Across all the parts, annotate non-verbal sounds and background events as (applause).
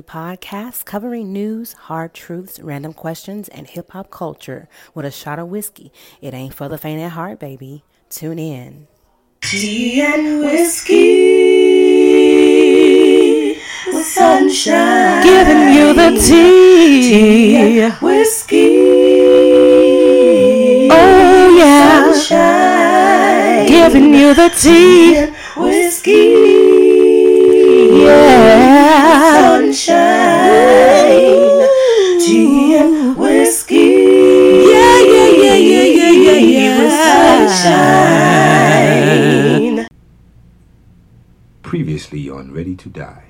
podcast covering news, hard truths, random questions, and hip hop culture with a shot of whiskey. It ain't for the faint at heart, baby. Tune in. Tea and whiskey with sunshine. Giving you the tea. Tea and whiskey. Oh, yeah. Sunshine. Giving you the tea. and whiskey. Yeah. Sunshine. Tea and whiskey. Yeah, yeah, yeah, yeah, yeah, yeah, yeah. Sunshine. Previously on Ready to Die.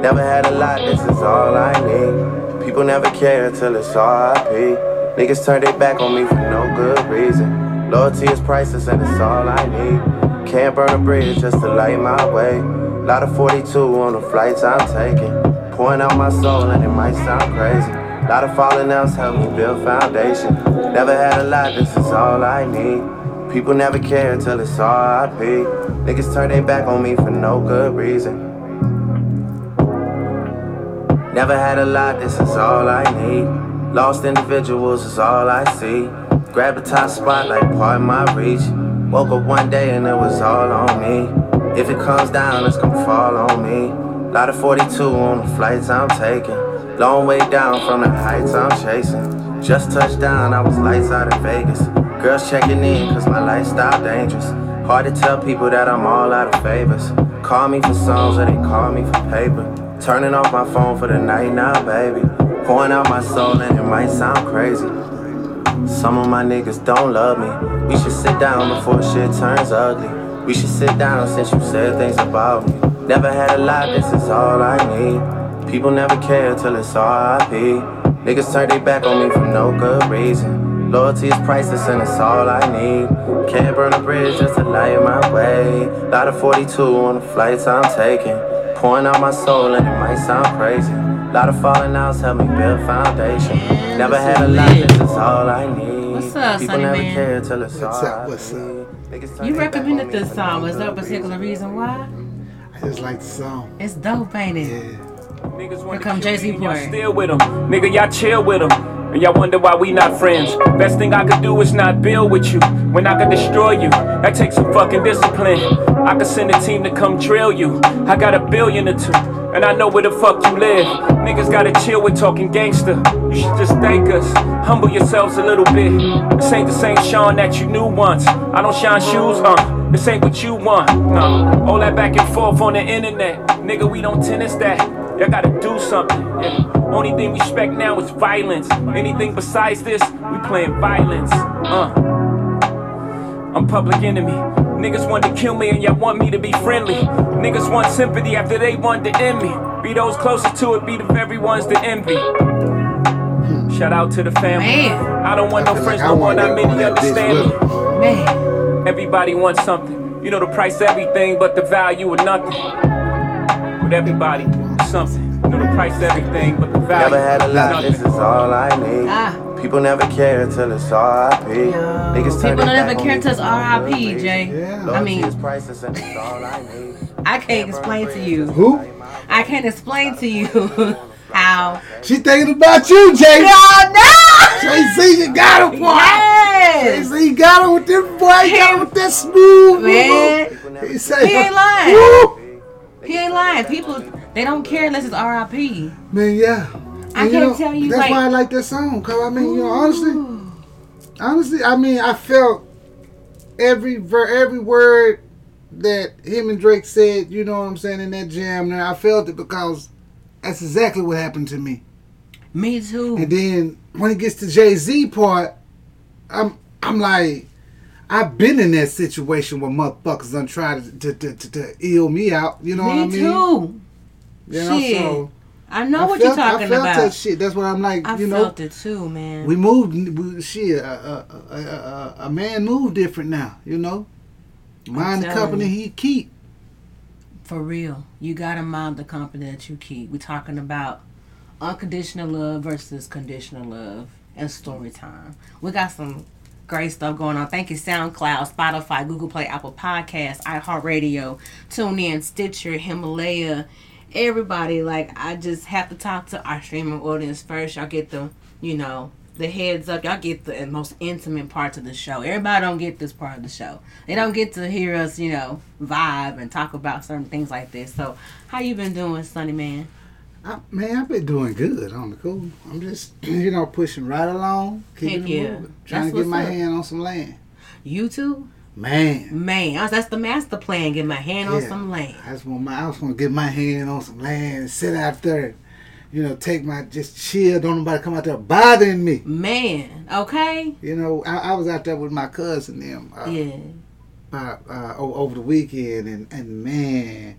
Never had a lot, this is all I need. People never care till it's all RIP. Niggas turn their back on me for no good reason. Loyalty is priceless and it's all I need. Can't burn a bridge just to light my way. Lot of 42 on the flights I'm taking. Pouring out my soul and it might sound crazy. Lot of falling outs help me build foundation. Never had a lot, this is all I need. People never care till it's RIP. Niggas turn their back on me for no good reason. Never had a lot, this is all I need. Lost individuals is all I see. Grab a top spot like part of my reach. Woke up one day and it was all on me. If it comes down, it's gonna fall on me. Lot of 42 on the flights I'm taking. Long way down from the heights I'm chasing. Just touched down, I was lights out in Vegas. Girls checking in cause my lifestyle dangerous. Hard to tell people that I'm all out of favors. Call me for songs or they call me for paper. Turning off my phone for the night now, baby. Pouring out my soul and it might sound crazy. Some of my niggas don't love me. We should sit down before shit turns ugly. We should sit down since you said things about me. Never had a lot, this is all I need. People never care till it's RIP. Niggas turn their back on me for no good reason. Loyalty is priceless and it's all I need. Can't burn a bridge just to light my way. Lot of 42 on the flights I'm taking. Pouring out my soul and it might sound crazy. A Lot of falling outs help me build foundation. Never had a lot, this is all I need. What's up, People Sonny never Man? care till it's What's all up, I what's need. up? You their back on recommended this song. no Is there a particular reason why? I just like the song. It's dope, ain't it? Yeah. Here come Jay-Z Y'all Porter. still with him. Nigga, y'all chill with him. And y'all wonder why we not friends. Best thing I could do is not build with you. When I could destroy you, that takes some fucking discipline. I could send a team to come drill you. I got a billion or two. And I know where the fuck you live. Niggas gotta chill with talking gangster. You should just thank us. Humble yourselves a little bit. This ain't the same Sean that you knew once. I don't shine shoes, huh? This ain't what you want. No. All that back and forth on the internet. Nigga, we don't tennis that. Y'all gotta do something. Yeah. Only thing we respect now is violence. Anything besides this, we playing violence. Uh. I'm public enemy. Niggas want to kill me and y'all want me to be friendly. Niggas want sympathy after they want to end me. Be those closest to it, be the very ones to envy. Shout out to the family. Man. I don't want I no feel friends, like I no more, want not that, many want that bitch understand me. Man. Everybody wants something. You know the price of everything, but the value of nothing. With everybody, something. You know the price of everything, but the value Never had a is lot, this nothing. is all I need. Ah. People never care till it's RIP. Niggas People their never back on care me till it's RIP, good. Jay. Yeah. I Loyalty mean, and it's all I need. (laughs) I can't explain to you. Who? (laughs) I can't explain to you how. She thinking about you, Jay. Oh no! Jay Z, you got him, boy. Jay Yes. Z got him with them boy. He got him with that smooth. Man, move. He say, He ain't lying. Woo! he ain't lying. People, they don't care unless it's R.I.P. Man, yeah. I can't know, tell you, That's like- why I like that song. Cause I mean, you know, honestly, honestly, I mean, I felt every ver- every word that him and Drake said. You know what I'm saying in that jam. There, I felt it because that's exactly what happened to me. Me too. And then when it gets to Jay Z part, I'm I'm like, I've been in that situation where motherfuckers done try to to, to, to, to ill me out. You know Me what I mean? Me too. You know, so I know I what felt, you're talking I felt about. that shit. That's what I'm like. I you know, felt it too, man. we moved. We, shit, a, a, a, a, a man moved different now. You know, mind the company you. he keep. For real, you gotta mind the company that you keep. We're talking about unconditional love versus conditional love and story time. We got some great stuff going on. Thank you, SoundCloud, Spotify, Google Play, Apple Podcasts, iHeartRadio, TuneIn, Stitcher, Himalaya, everybody. Like, I just have to talk to our streaming audience first. Y'all get the, you know, the heads up. Y'all get the most intimate parts of the show. Everybody don't get this part of the show. They don't get to hear us, you know, vibe and talk about certain things like this. So, how you been doing, Sonny Man? I, man, I've been doing good on the cool. I'm just, (clears throat) you know, pushing right along, keeping yeah. moving, trying That's to get my up. hand on some land. YouTube? Man, Man, that's the master plan. Get my hand on some land. I just want my, I just want to get my hand on some land and sit out there, you know, take my just chill. Don't nobody come out there bothering me. Man, okay? You know, I, I was out there with my cousin them uh, Yeah. uh, uh, over the weekend, and, and man,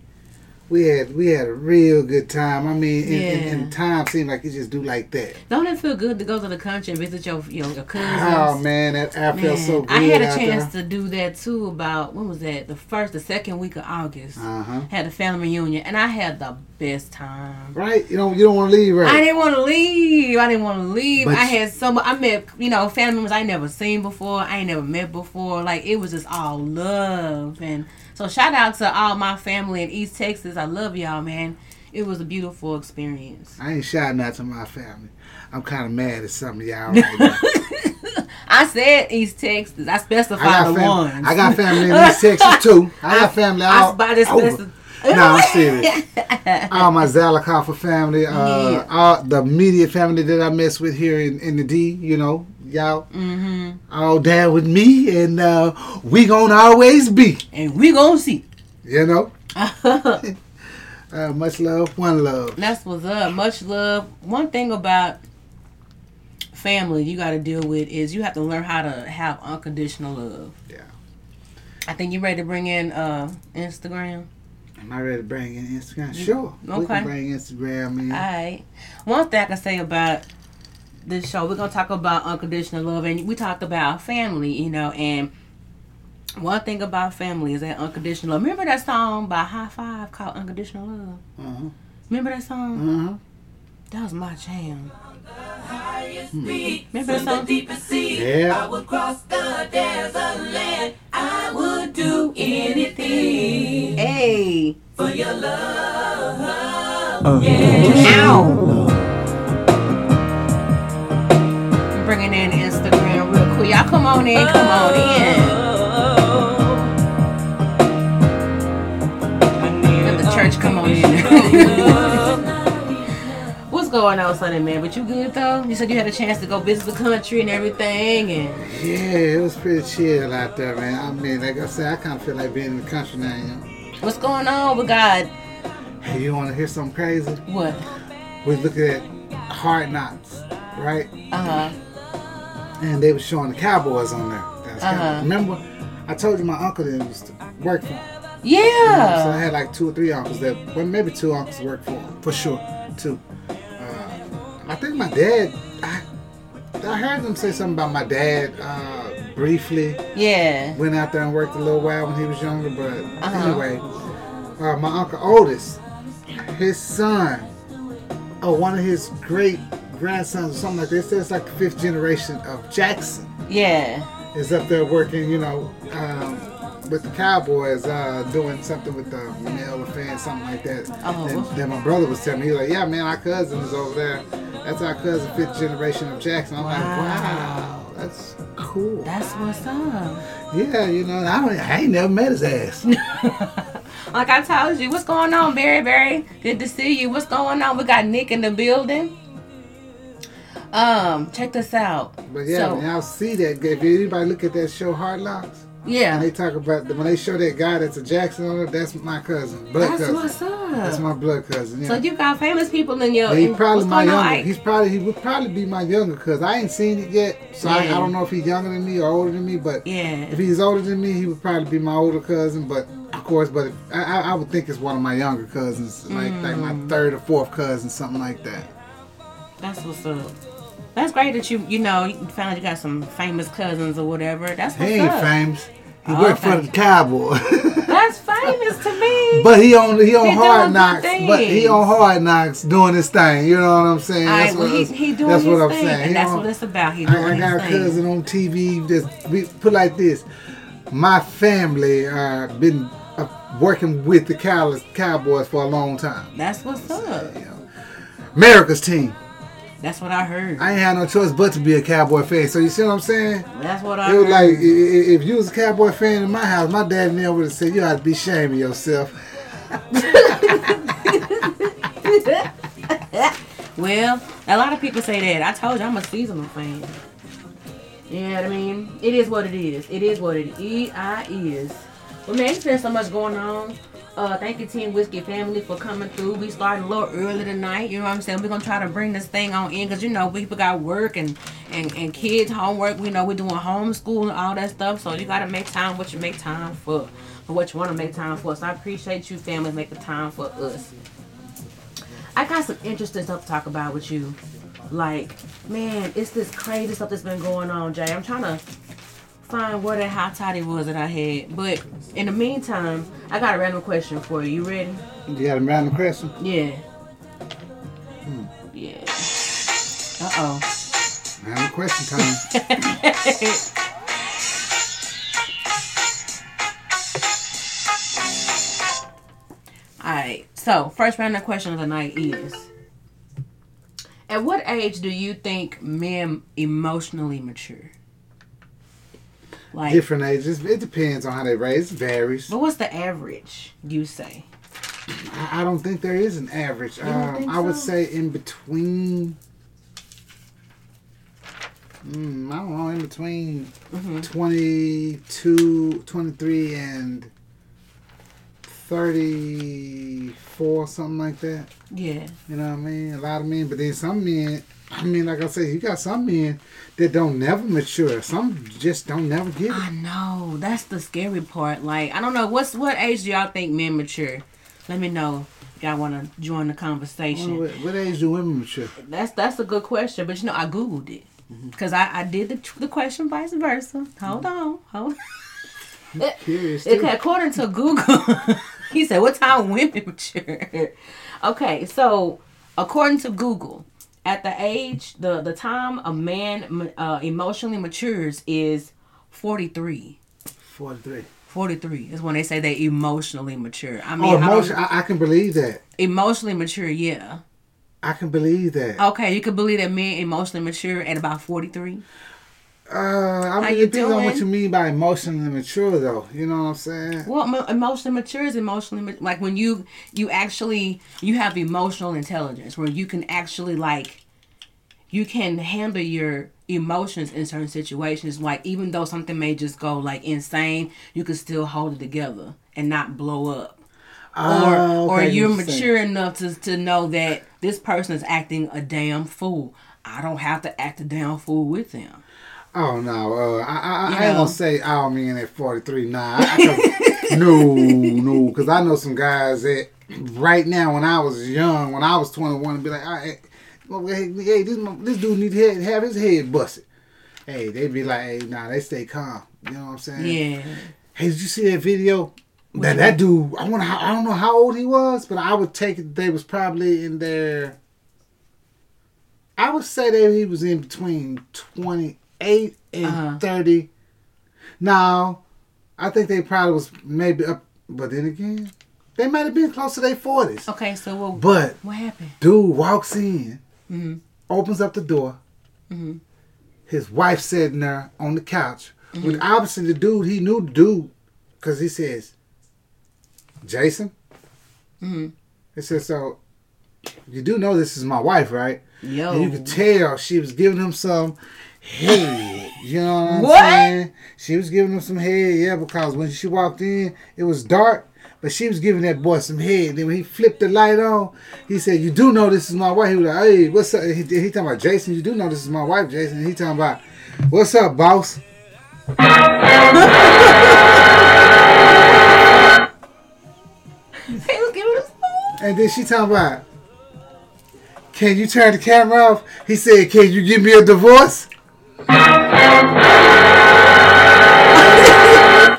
we had we had a real good time. I mean, and, and, Yeah. and time seemed like it just do like that. Don't it feel good to go to the country and visit your your, your cousins? Oh man, that I felt so good. I had a chance there. to do that too. About when was that? The first, the second week of August. Uh huh. Had a family reunion, and I had the best time. Right? You don't you don't want to leave, right? I didn't want to leave. I didn't want to leave. But I you- had some. I met you know family members I never seen before. I ain't never met before. Like it was just all love and so shout out to all my family in East Texas. I love y'all, man. It was a beautiful experience. I ain't shouting out to my family. I'm kind of mad at some of y'all (laughs) right. I said East Texas. I specified I the fam- ones. I got family in East Texas (laughs) too. I got family out. I all spotted over. specific. No, I'm serious. (laughs) all my Zalakoffa family, uh, Yeah. all the media family that I mess with here in, in the D, you know, y'all Mm-hmm. all down with me, and uh, we gonna always be, And we gonna see. you know. (laughs) (laughs) uh, much love, one love. That's what's up. Much love. One thing about family you got to deal with is you have to learn how to have unconditional love. Yeah. I think you ready to bring in uh Instagram. Am I ready to bring in Instagram? Sure. We Okay. can bring Instagram in. All right. One thing I can say about this show, we're gonna talk about unconditional love, and we talked about family, you know, and one thing about family is that unconditional love. Remember that song by Hi-Five called "Unconditional Love"? Uh-huh. Remember that song? Uh-huh. That was my jam. Remember that song? Yeah. I would cross the desert land. I would do anything Hey, for your love. ow! In Instagram real quick. Y'all come on in, come on in. Let the church come on in. (laughs) What's going on, Sonny man? But you good though? You said you had a chance to go visit the country and everything, and Yeah, it was pretty chill out there, man. I mean, like I said, I kind of feel like being in the country now, you know. what's going on? with God? Hey, you want to hear something crazy? what? We look at Hard Knocks, right? Uh huh. And they were showing the Cowboys on there. That was kinda- Uh-huh. Remember, I told you my uncle that used to work for him. So I had like two or three uncles that, well, maybe two uncles worked for him, for sure, two. Uh, I think my dad, I, I heard them say something about my dad uh, briefly. Yeah. went out there and worked a little while when he was younger, but Uh-huh. anyway, uh, my uncle Otis, his son, oh, one of his great grandsons or something like this. It's like the fifth generation of Jackson Yeah. is up there working, you know, um, with the Cowboys, uh, doing something with the male fan, something like that. Oh. Then, then my brother was telling me, he was like, yeah, man, our cousin is over there. That's our cousin, fifth generation of Jackson. I'm like, wow, that's cool. That's what's up. Yeah, you know, I don't, I ain't never met his ass. (laughs) Like I told you, what's going on, Barry? Barry, good to see you. What's going on? We got Nick in the building. Um, check this out. But yeah, So- y'all see that, if anybody look at that show Hard Knocks, and Yeah, they talk about when they show that guy that's a Jackson on it, that's my cousin, blood that's cousin. what's up. That's my blood cousin. Yeah. so you got famous people in your. But he probably my younger. Ike? He's probably he would probably be my younger cousin. I ain't seen it yet, so I, I don't know if he's younger than me or older than me. But Yeah. if he's older than me, he would probably be my older cousin. But of course, but if, I, I would think it's one of my younger cousins, like like my Mm. third or fourth cousin, something like that. That's what's up. That's great that you you know you found out you got some famous cousins or whatever. That's what's He ain't up. famous. He Oh, worked for the Cowboy. (laughs) that's famous to me. But he on he on He hard knocks. But he on hard knocks doing his thing. You know what I'm saying? Right, That's well, he, what- he doing that's his what I'm thing, saying. And that's on- what it's about. He doing I, I got a thing. cousin on TV. Just we put like this. My family uh, been uh, working with the Cowboys for a long time. That's what's up. America's team. That's what I heard. I ain't had no choice but to be a Cowboy fan. So you see what I'm saying? That's what I It was heard. like if you was a Cowboy fan in my house, my dad and them would have said you ought to be ashamed of yourself. (laughs) Well, a lot of people say that. I told you I'm a seasonal fan. You know what I mean? It is what it is. It is what it is. I is. Well, man, it's so much going on. Uh, thank you, Team Whiskey family, for coming through. We started a little early tonight. You know what I'm saying? We're gonna try to bring this thing on in because you know people got work and and and kids homework. We know we're doing homeschool and all that stuff. So you gotta make time what you make time for, for what you want to make time for. So I appreciate you, family, making time for us. I got some interesting stuff to talk about with you. Like, man, it's this crazy stuff that's been going on, Jay. I'm trying to find what that how tight it was that I had. But in the meantime, I got a random question for you. You ready? You got a random question? Yeah. Yeah. Uh oh. Random question time. (laughs) Alright. So, first random question of the night is At what age do you think men emotionally mature? Like, Different ages. It depends on how they raise. It varies. but what's the average, you say? I, I don't think there is an average. don't Um, think I would so? say in between. Mm, I don't know, in between Mm-hmm. 22, 23 and 34, something like that. Yeah. You know what I mean? A lot of men, but then some men, I mean, like I said, you got some men that don't never mature. Some just don't never get I know. That's the scary part. Like, I don't know. What's what age do y'all think men mature? Let me know y'all want to join the conversation. What, what age do women mature? That's that's a good question. But you know, I googled it mm-hmm. because I, I did the, the question vice versa. Hold mm-hmm. on, hold. on. Curious. Okay, Too. according to Google, (laughs) he said, "What time women (laughs) mature?" okay, so according to Google, at the age the the time a man uh, emotionally matures is forty three. 43. 43 is when they say they emotionally mature. I mean, Oh, I emotion, I, I can believe that. emotionally mature, yeah. I can believe that. Okay, you can believe that men emotionally mature at about 43. Uh, I How mean, you it depends on what you mean by emotionally mature, though. You know what I'm saying? Well, emo- emotionally mature is emotionally ma- like when you you actually you have emotional intelligence where you can actually like you can handle your emotions in certain situations. Like even though something may just go like insane, you can still hold it together and not blow up. or Oh, or okay, you're what saying. mature enough to, to know that this person is acting a damn fool. I don't have to act a damn fool with them. Oh no, uh, I, I, I You ain't know. gonna say all men at 43. Nah, I, I (laughs) no, no, because I know some guys that right now, when I was young, when I was 21, be like, all right, well, hey, hey, this this dude need to have- have his head busted. Hey, they be like, hey, nah, they stay calm. You know what I'm saying? Yeah. Hey, did you see that video? That that dude, I wonder how I don't know how old he was, but I would take it they was probably in their I would say that he was in between twenty eight and Uh-huh. thirty. Now, I think they probably was maybe up but then again, they might have been close to their forties. Okay, so well, But what happened? dude walks in, Mm-hmm. opens up the door. His wife sitting there on the couch. Mm-hmm. With obviously the dude, he knew the dude because he says, Jason. Mm-hmm. He says, so you do know this is my wife, right? Yo. And you could tell she was giving him some head. You know what I'm What? saying? She was giving him some head, yeah, because when she walked in, it was dark, but she was giving that boy some head. Then when he flipped the light on, he said, You do know this is my wife. He was like, Hey, what's up? He, he talking about Jason. You do know this is my wife, Jason. He talking about, What's up, boss? (laughs) He was giving us And then she talking about, Can you turn the camera off? He said, Can you give me a divorce?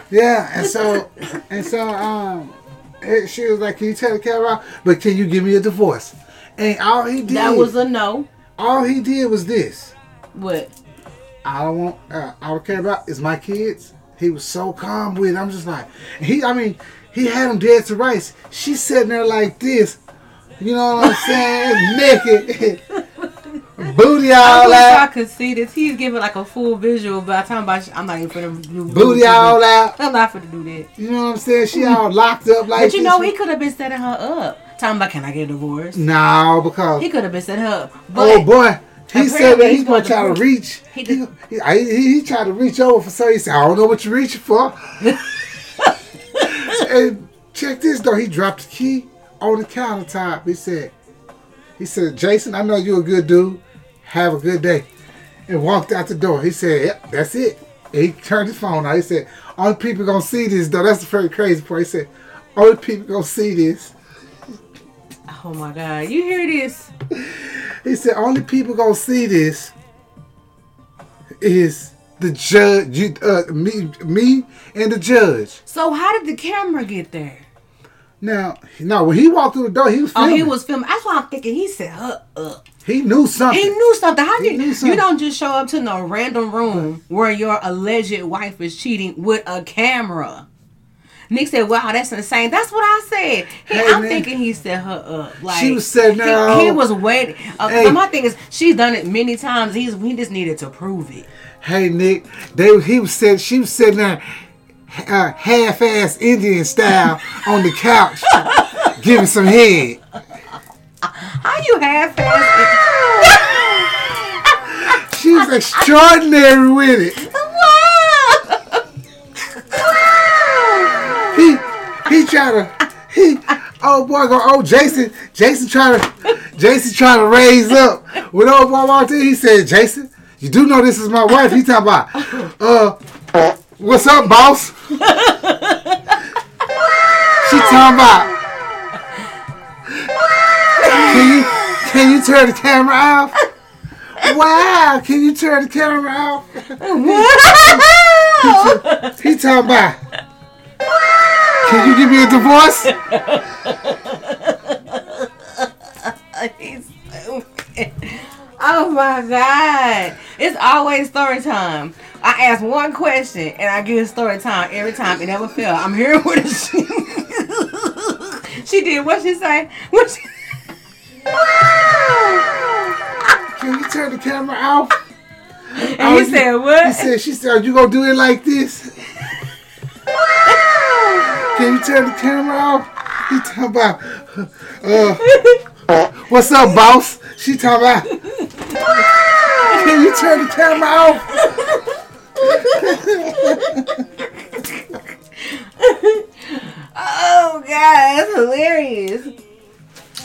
Yeah, and so and so um, eh, she was like, "Can you tell the camera? But can you give me a divorce?" And all he did, That was a no. all he did was this. What? I don't want. Uh, all I care about is my kids. He was so calm with. it. I'm just like he. I mean, he had him dead to rights. She's sitting there like this. You know what I'm saying? (laughs) Naked, (laughs) booty I all wish I out, could see this. He's giving like a full visual, but I'm talking about. I'm not even finna do booty all out. I'm not finna do that. You know what I'm saying? She all locked up like. But you know, he could have been setting her up. Talking about, can I get a divorce? No, because He could have been setting her up. But oh boy, he said that he's gonna gonna try to reach. he He did- he, he, tried to reach over for so he said, I don't know what you're reaching for. (laughs) and check this though, he dropped the key on the countertop. He said, he said, Jason, I know you're a good dude. Have a good day. And walked out the door. He said, Yep, that's it. And he turned his phone on. He said, Only people gonna see this though. That's the very crazy part. He said, Only people gonna see this. oh my god, you hear this? He said, only people gonna see this is the judge, you, uh, me, me, and the judge. So how did the camera get there? Now, no, when he walked through the door, he was filming. Oh, he was filming. That's why I'm thinking. He set her up. He knew something. He knew something. How He you knew you don't just show up to no random room where your alleged wife is cheating with a camera? Nick said, "Wow, that's insane." That's what I said. He, Hey, I'm man. thinking he set her up. Like She was setting her he, he was waiting. Uh, Hey. my thing is, she's done it many times. He's he just needed to prove it. Hey, Nick, they he was sitting, she was sitting there, uh, half-ass Indian style on the couch, (laughs) giving some head. How you half ass? She was extraordinary with it. He he tried to he oh boy go oh Jason Jason trying to Jason trying to raise up when old boy walked in he said Jason you do know this is my wife he talking about uh what's up boss she talking about can you can you turn the camera off wow can you turn the camera off he talking about can you give me a divorce? (laughs) He's. Oh my god. It's always story time. I ask one question and I get a story time every time. It never fails. I'm here with she. (laughs) she did what she say? What she Can you turn the camera off? and he said He what? said, she said, you gonna do it like this? Can you turn the camera off? He talking about, uh, what's up, boss? She talking about, can you turn the camera off? Oh god, that's hilarious.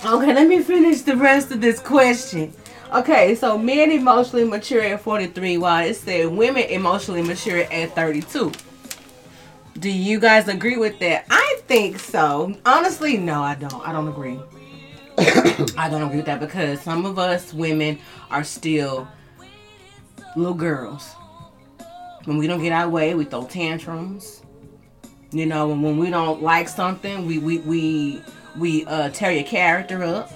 Okay, let me finish the rest of this question. Okay, so men emotionally mature at 43, while it said women emotionally mature at 32. Do you guys agree with that? I think so. Honestly, no, I don't. I don't agree. (coughs) I don't agree with that because some of us women are still little girls. When we don't get our way, we throw tantrums. You know, when, when we don't like something, we we we we uh, tear your character up,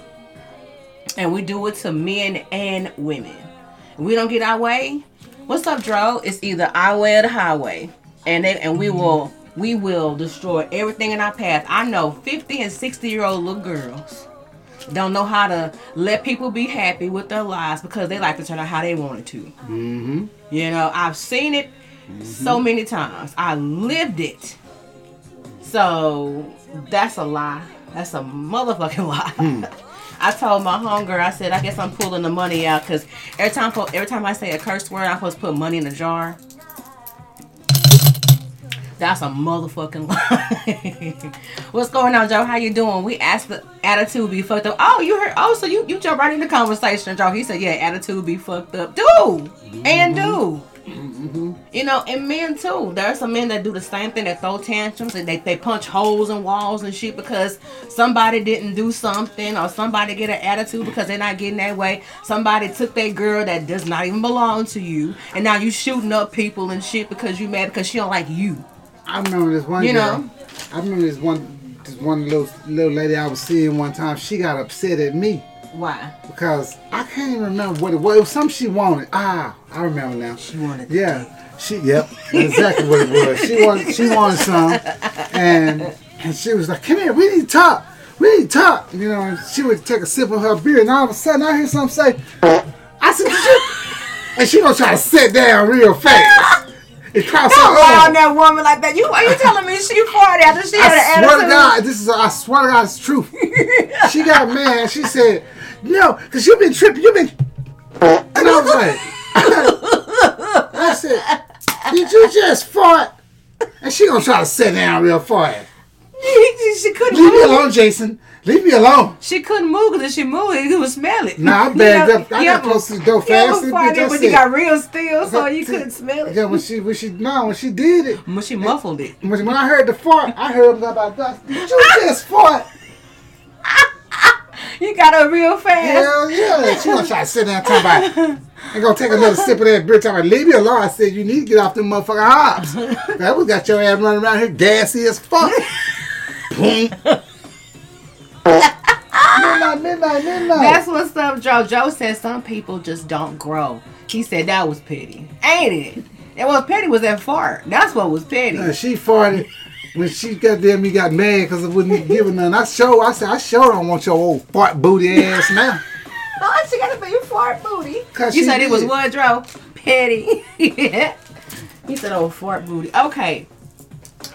and we do it to men and women. We don't get our way. What's up, Dro? It's either our way or the highway, and they, and we will we will destroy everything in our path. I know fifty and sixty year old little girls don't know how to let people be happy with their lives because they like to turn out how they want it to. Mm-hmm. You know, I've seen it so many times. I lived it. So that's a lie. That's a motherfucking (laughs) lie. I told my hunger. I said, I guess I'm pulling the money out because every time, every time I say a curse word, I'm supposed to put money in a jar. That's a motherfucking (laughs) lie. What's going on, Joe? How you doing? We asked the attitude be fucked up. Oh, you heard? Oh, so you you jump right in the conversation, Joe. He said, yeah, attitude be fucked up. Do and mm-hmm. do. Mm-hmm. You know, and men too. There are some men that do the same thing. That throw tantrums and they, they punch holes in walls and shit because somebody didn't do something or somebody get an attitude because they're not getting that way. Somebody took that girl that does not even belong to you, and now you shooting up people and shit because you mad because she don't like you. I remember this one. You girl- know? I remember this one. This one little little lady I was seeing one time. She got upset at me Why? because I can't even remember what it was. It was something she wanted. Ah, I remember now. She wanted. Yeah, she. Yep, exactly what it was. She wanted. She wanted some, and and she was like, "Come here, we need to talk. We need to talk." You know, and she would take a sip of her beer, and all of a sudden I hear something say, "I said, shit," and she gonna try to sit down real fast. It crossed her Don't lie on that woman like that. You are you telling me she farted after she had I an swear attitude? to God, this is I swear to God, it's truth. (laughs) she got mad. She said, "No, because you've been tripping. You've been," and I was like, (laughs) I said, "Did you just fart?" And she gonna try to sit down real fast. (laughs) she couldn't Leave me alone, Jason. Leave me alone. She couldn't move because if she moved, you would smell it. Nah, I bagged up. I got close to the door fast. ever This bitch farted just you got real still, so you couldn't smell it. Yeah, when she when she no when she did it. When she muffled it. When, when I heard the fart, I heard about that. Did you just fart? (laughs) You got her real fast. Hell yeah. She gonna try to sit down and talk about and gonna take another sip of that beer talking about leave me alone. I said you need to get off them motherfucking hops. that was got your ass running around here gassy as fuck. (laughs) Boom. Midnight, midnight, midnight. That's what's up, Joe. Joe said some people just don't grow. He said that was petty. Ain't it? And what petty was that fart. That's what was petty. Uh, she farted when she got there. Me got mad because I wouldn't give her none. I show. I said I sure don't want your old fart booty ass now. (laughs) Oh, she got to be your fart booty. You she said it was did. what, Joe? Petty. (laughs) he said, oh, fart booty. Okay.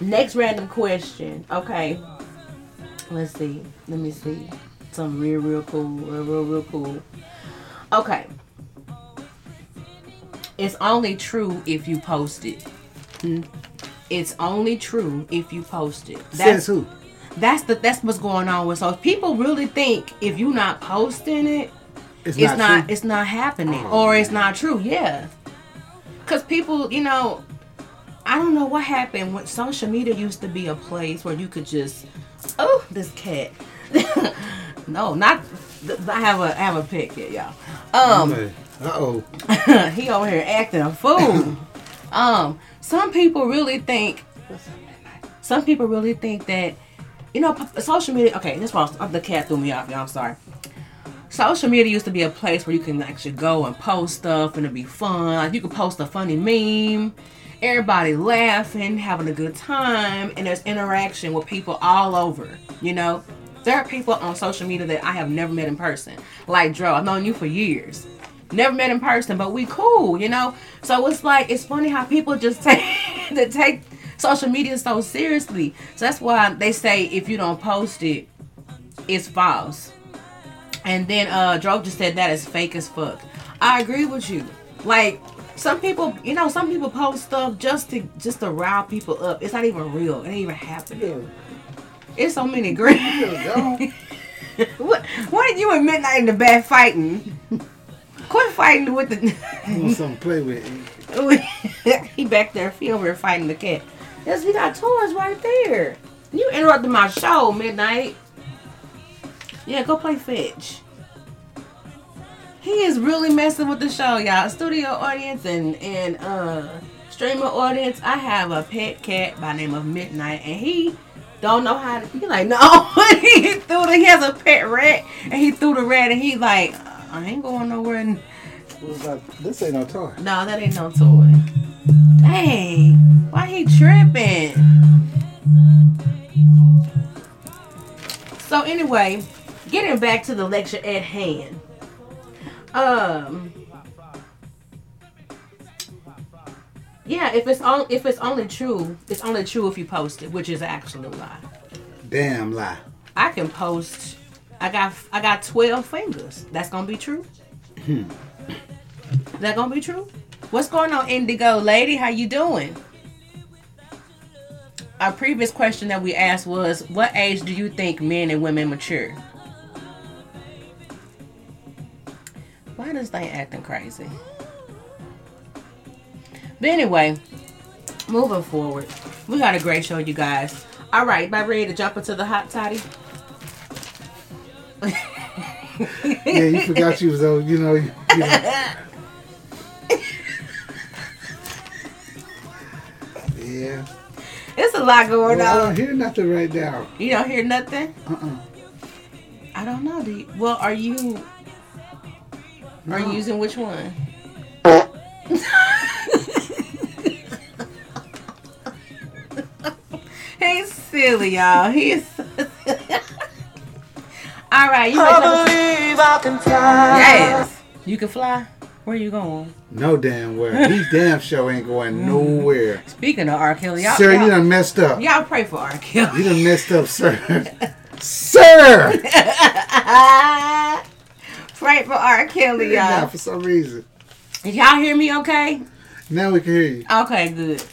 Next random question. Okay. Let's see. Let me see. Something real, real cool. Real, real, real cool. Okay. It's only true if you post it. Hmm. It's only true if you post it. Says who? That's the that's what's going on with. So if people really think if you're not posting it, It's, it's not, true. it's not happening Oh, or it's not true. Yeah, because people, you know, I don't know what happened when social media used to be a place where you could just, oh, this cat. No, not. I have a I have a pic here, y'all. Um, Uh oh. (laughs) he over here acting a fool. (laughs) um, some people really think. Some people really think that, you know, social media. Okay, this was the cat threw me off. Y'all, I'm sorry. Social media used to be a place where you can actually go and post stuff and it'd be fun. Like you could post a funny meme, everybody laughing, having a good time, and there's interaction with people all over. You know, there are people on social media that I have never met in person. Like Dro, I've known you for years. Never met in person, but we cool, you know. So it's like it's funny how people just (laughs) take that take social media so seriously. So that's why they say if you don't post it, it's false. And then uh Dro just said that is fake as fuck. I agree with you. Like some people, you know, some people post stuff just to just to rile people up. It's not even real. It ain't even happening. It's so many great. what? What are you and Midnight in the back fighting? Quit fighting with the. Want something to play with? (laughs) he back there, he over here fighting the cat. Yes, we got toys right there. You interrupted my show, Midnight. Yeah, go play fetch. He is really messing with the show, y'all. Studio audience and and uh streamer audience. I have a pet cat by name of Midnight, and he don't know how to. He like no. (laughs) he threw the. He has a pet rat, and he threw the rat, and he like I ain't going nowhere. And? This ain't no toy. no, that ain't no toy. Dang, why he tripping? So anyway, getting back to the lecture at hand. Um. Yeah, if it's on, if it's only true, it's only true if you post it, which is actually a lie. Damn lie. I can post. I got I got twelve fingers. That's gonna be true. Hmm. that gonna be true? What's going on, Indigo lady? How you doing? Our previous question that we asked was, "What age do you think men and women mature?" Why does they acting crazy? But anyway, moving forward, we got a great show, you guys. All right, about ready to jump into the hot toddy? Yeah, you forgot you was old. You know. You, you know. yeah. (laughs) It's a lot going Well, I don't hear nothing right now. You don't hear nothing? Uh-uh. I don't know. Do you, well, are you are you using which one? (laughs) He's silly, y'all. He's (laughs) all right. You ready to- believe I can fly. yes. You can fly. Where you going? No damn where. He (laughs) damn show ain't going mm. nowhere. Speaking of R. Kelly, y'all, Sir, y'all, you done messed up. y'all pray for R. Kelly. You done messed up, sir. (laughs) sir! pray for R. Kelly, Now, y'all. for some reason. Did y'all hear me? Okay. Now we can hear you. Okay, good.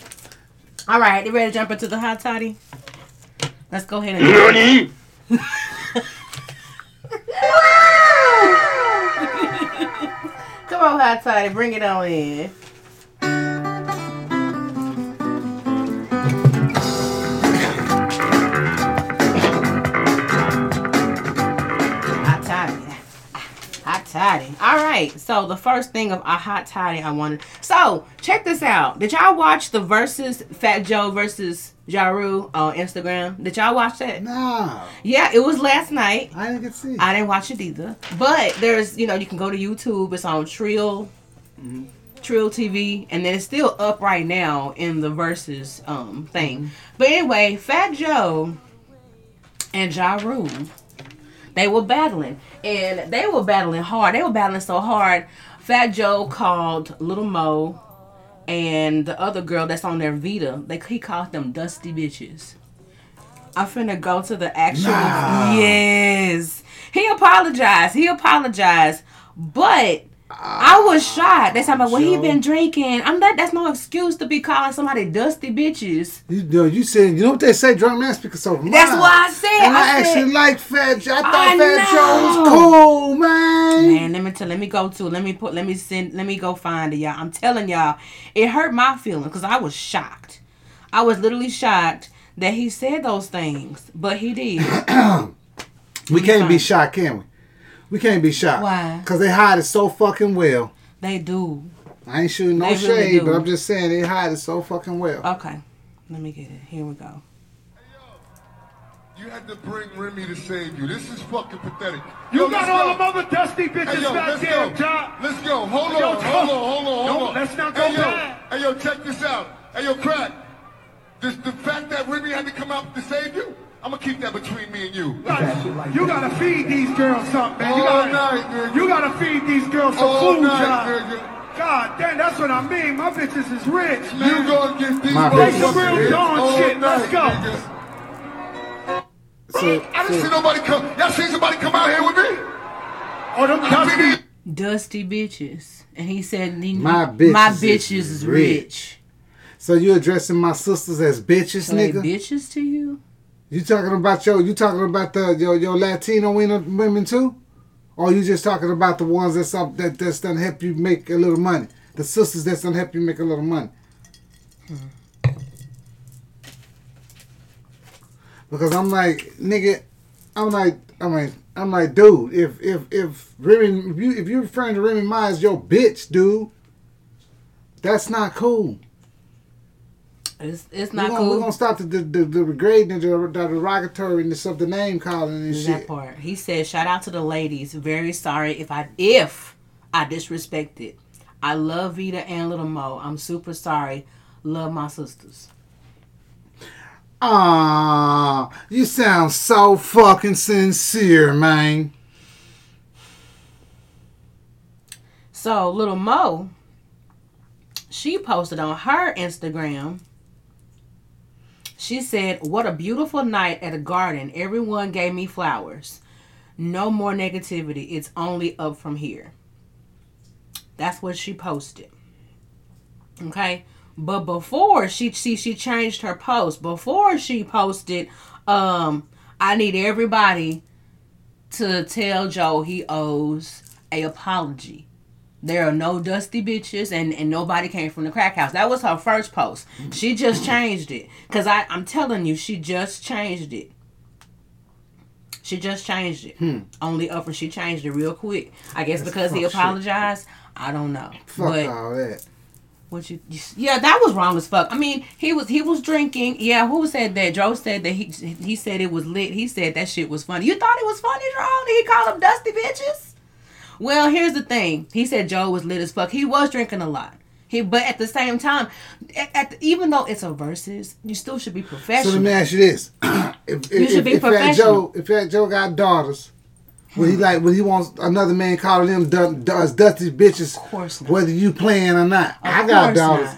All right, you ready to jump into the hot toddy? Let's go ahead and. (laughs) (laughs) Come on, hot toddy, bring it on in. Toddy. All right. So the first thing of a hot toddy I wanted. So check this out. Did y'all watch the versus Fat Joe versus Ja Rule on Instagram? Did y'all watch that? Nah, Yeah, it was last night. I didn't get to see. I didn't watch it either. But there's, you know, you can go to YouTube. It's on Trill, Trill TV, and then it's still up right now in the versus um thing. But anyway, Fat Joe and Ja Rule, they were battling, and they were battling hard. They were battling so hard. Fat Joe called Little Mo and the other girl that's on their Vita. They he called them dusty bitches. I'm finna go to the actual. Nah. Yes, he apologized. He apologized, but I was shocked. They talking about well he been drinking. I'm not. That's no excuse to be calling somebody dusty bitches. You know, you said, you know what they say, drunk man speakers over That's mine. why I said. And I, I, actually like Fat Joe. I thought I Fat Joe was cool, man. Man, let me tell. Let me go to. Let me put. Let me send. Let me go find it, y'all. I'm telling y'all, it hurt my feelings because I was shocked. I was literally shocked that he said those things, but he did. (clears throat) We can't be shocked, can we? We can't be shocked. Why? Because they hide it so fucking well. they do. I ain't shooting no They shade, do. but I'm just saying they hide it so fucking well. Okay, let me get it. Here we go. You had to bring Remy to save you. This is fucking pathetic. You Yo, got all go. them other dusty bitches Hey yo, back let's there, go. John. Let's go. Hold Yo, on, Tom. hold on, hold on, hold No, on. let's not go hey, yo, back. Hey yo, check this out. Hey yo, crack. This, the fact that Remy had to come out to save you, I'm gonna keep that between me and you. You gotta, you gotta feed these girls something, man. You All gotta, night, nigga. you gotta feed these girls some All food, night, John. nigga. God damn, that's what I mean. My bitches is rich, You man. gonna get these My bitches bitch. some real hits dawn all shit. Let's night, go. nigga. So, I didn't see nobody come. Y'all seen somebody come out here with me? Oh, them dusty. mean, Dusty bitches, and he said, he- My bitches my is bitches is rich. rich." so you addressing my sisters as bitches, So they nigga? bitches to you? You talking about your you talking about the your, your Latino women, too? Or you just talking about the ones that's up that that's done help you make a little money? The sisters that's done help you make a little money. Because I'm like, nigga, I'm like, I'm like, I'm like, dude, if if if Remy, if you if you're referring to Remy Ma as your bitch, dude, that's not cool. It's it's We're not gonna, we're gonna stop the the, the, the degrading the, the derogatoriness of the name calling and That shit. part. He said, "Shout out to the ladies. Very sorry if I if I disrespected. I love Vita and Little Mo. I'm super sorry. Love my sisters." Ah, you sound so fucking sincere, man. So Little Mo, she posted on her Instagram. She said, "What a beautiful night at a garden. Everyone gave me flowers. No more negativity. It's only up from here." That's what she posted. Okay? But before she she she changed her post. Before she posted um I need everybody to tell Joe he owes a apology. There are no dusty bitches and, and nobody came from the crack house. That was her first post. She just changed it. Cause I, I'm telling you, she just changed it. She just changed it. Hmm. Only upper she changed it real quick. I guess because he fuck shit. apologized. I don't know. Fuck but all that. What you, you? Yeah, that was wrong as fuck. I mean, he was he was drinking. Yeah, who said that? Joe said that he he said it was lit. He said that shit was funny. You thought it was funny, Joe? Did he call them dusty bitches? Well, here's the thing. He said Joe was lit as fuck. He was drinking a lot. He, but at the same time, at, at the, even though it's a versus, you still should be professional. So let me ask you this: (clears throat) if, You if, should be if, if that professional. Joe, if that Joe got daughters, would he like? Would he wants another man calling them du- dusty bitches? Of course not. Whether you playing or not, I got course daughters,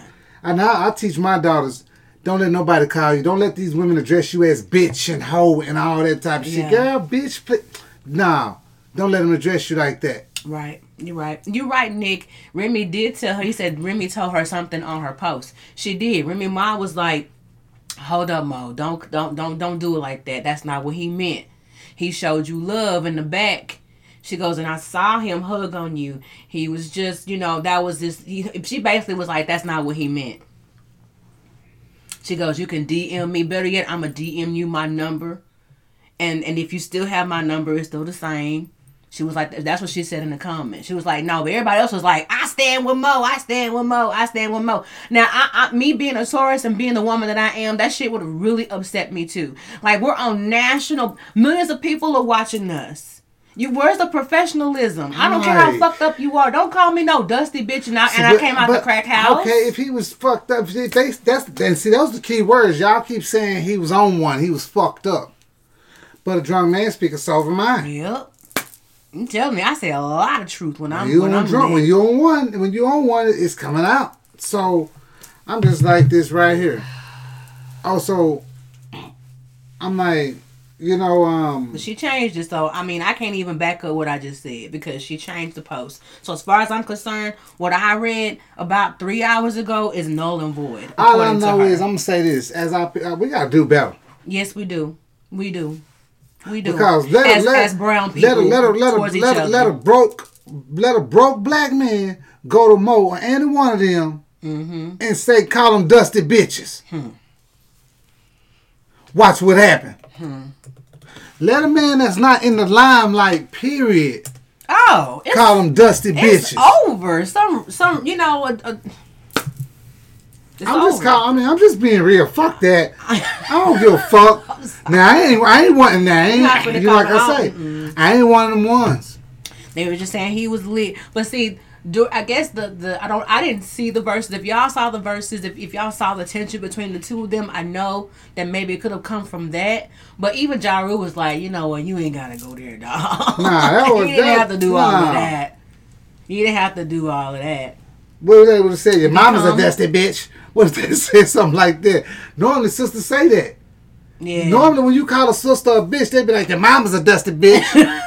and I, I teach my daughters. Don't let nobody call you. Don't let these women address you as bitch and hoe and all that type of Yeah. shit. Girl, bitch, play. Nah, don't let them address you like that. Right. You're right. You're right, Nick. Remy did tell her. He said Remy told her something on her post. She did. Remy Ma was like, "Hold up, Mo. Don't don't don't don't do it like that. That's not what he meant. He showed you love in the back." She goes, and I saw him hug on you. He was just, you know, that was this. He, she basically was like, "That's not what he meant." She goes, "You can DM me. Better yet, I'm to DM you my number, and and if you still have my number, it's still the same." She was like, that's what she said in the comments. She was like, no, but everybody else was like, I stand with Mo, I stand with Mo, I stand with Mo. Now, I, I me being a Taurus and being the woman that I am, that shit would have really upset me too. Like we're on national, millions of people are watching us. You, where's the professionalism? I don't care how fucked up you are. Don't call me no dusty bitch. And I, and I came out the crack house. Okay, if he was fucked up, they, that's and see those the key words. Y'all keep saying he was on one, he was fucked up. But a drunk man speaks a sober mind. Yep. You tell me, I say a lot of truth when I'm you when I'm drunk when you on one, when you on one, it's coming out. So I'm just like this right here. Also, I'm like, you know, um, But she changed it, so I mean, I can't even back up what I just said because she changed the post. So as far as I'm concerned, what I read about three hours ago is null and void. all I know is I'm gonna say this as I uh, we gotta do better. yes, we do, we do, we do. Because let as, a, let, as brown people, let a, let a, let a, let a, let a broke let a broke black man go to Mo or any one of them Mm-hmm. and say call them dusty bitches. Hmm. Watch what happen. Hmm. Let a man that's not in the limelight, period, oh, it's, call them dusty it's bitches. over. Some, some, you know, a, it's I'm just over. call, I mean, I'm just being real. Fuck that. I don't give a fuck. (laughs) Now I ain't, I ain't wanting that. I ain't, you know, like I say. Mm-mm. I ain't one of them ones. They were just saying he was lit. But see, do I guess the the I don't I didn't see the Verzuz. If y'all saw the Verzuz, if, if y'all saw the tension between the two of them, I know that maybe it could have come from that. But even Ja Rule was like, you know what, you ain't gotta go there, dog. Nah, that (laughs) was- you didn't that- have to do all of that. You didn't have to do all of that. What they would have said? Your mama's a dusty bitch. What if they (laughs) say something like that? Normally, sisters say that. Yeah. Normally, when you call a sister a bitch, they be like, "Your mama's a dusty bitch." (laughs)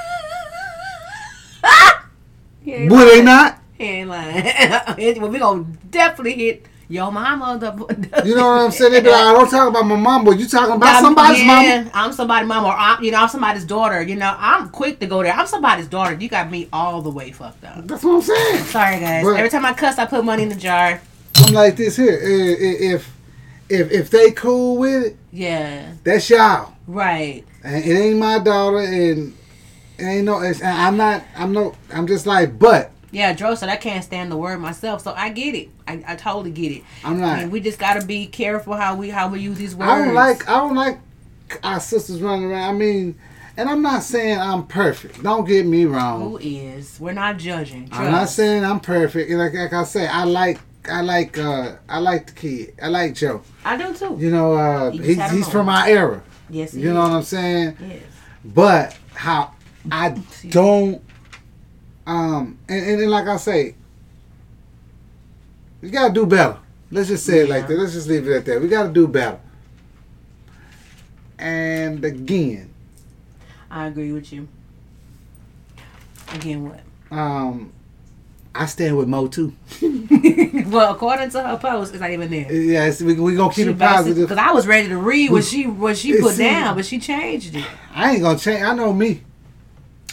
(laughs) Would they not? He ain't lying. well, we gonna definitely hit your mama. The, You know what I'm saying? They be like, "I don't talk about my mom, but you talking about I'm- somebody's yeah, mama." I'm somebody's mama, or I'm, you know, I'm somebody's daughter. You know, I'm quick to go there. I'm somebody's daughter. You got me all the way fucked up. That's what I'm saying. Sorry, guys. But- Every time I cuss, I put money in the jar. I'm like this here. If if if they cool with it, Yeah, that's y'all. right. And it ain't my daughter, and it ain't no. It's, I'm not. I'm no. I'm just like, but Yeah, Dro said I can't stand the word myself, so I get it. I, I totally get it. I'm not. mean, we just gotta be careful how we how we use these words. I don't like I don't like our sisters running around. I mean, and I'm not saying I'm perfect. Don't get me wrong. who is. We're not judging. I'm not saying I'm perfect. Like, like I say, I like I like uh I like the kid. I like Joe. I do too. You know, uh, He he's he's from our era. Yes, he You know what I'm saying? Yes. But how I don't um and, and, then like I say, we gotta do better. Let's just say it like that. Let's just leave it at that. We gotta do better. And again, I agree with you. Again, what? um I stand with Mo too. (laughs) well, according to her post, it's not even there. Yes, we we gonna keep it positive. Because I was ready to read what she what she (laughs) put see- down, but she changed it. I ain't gonna change. I know me.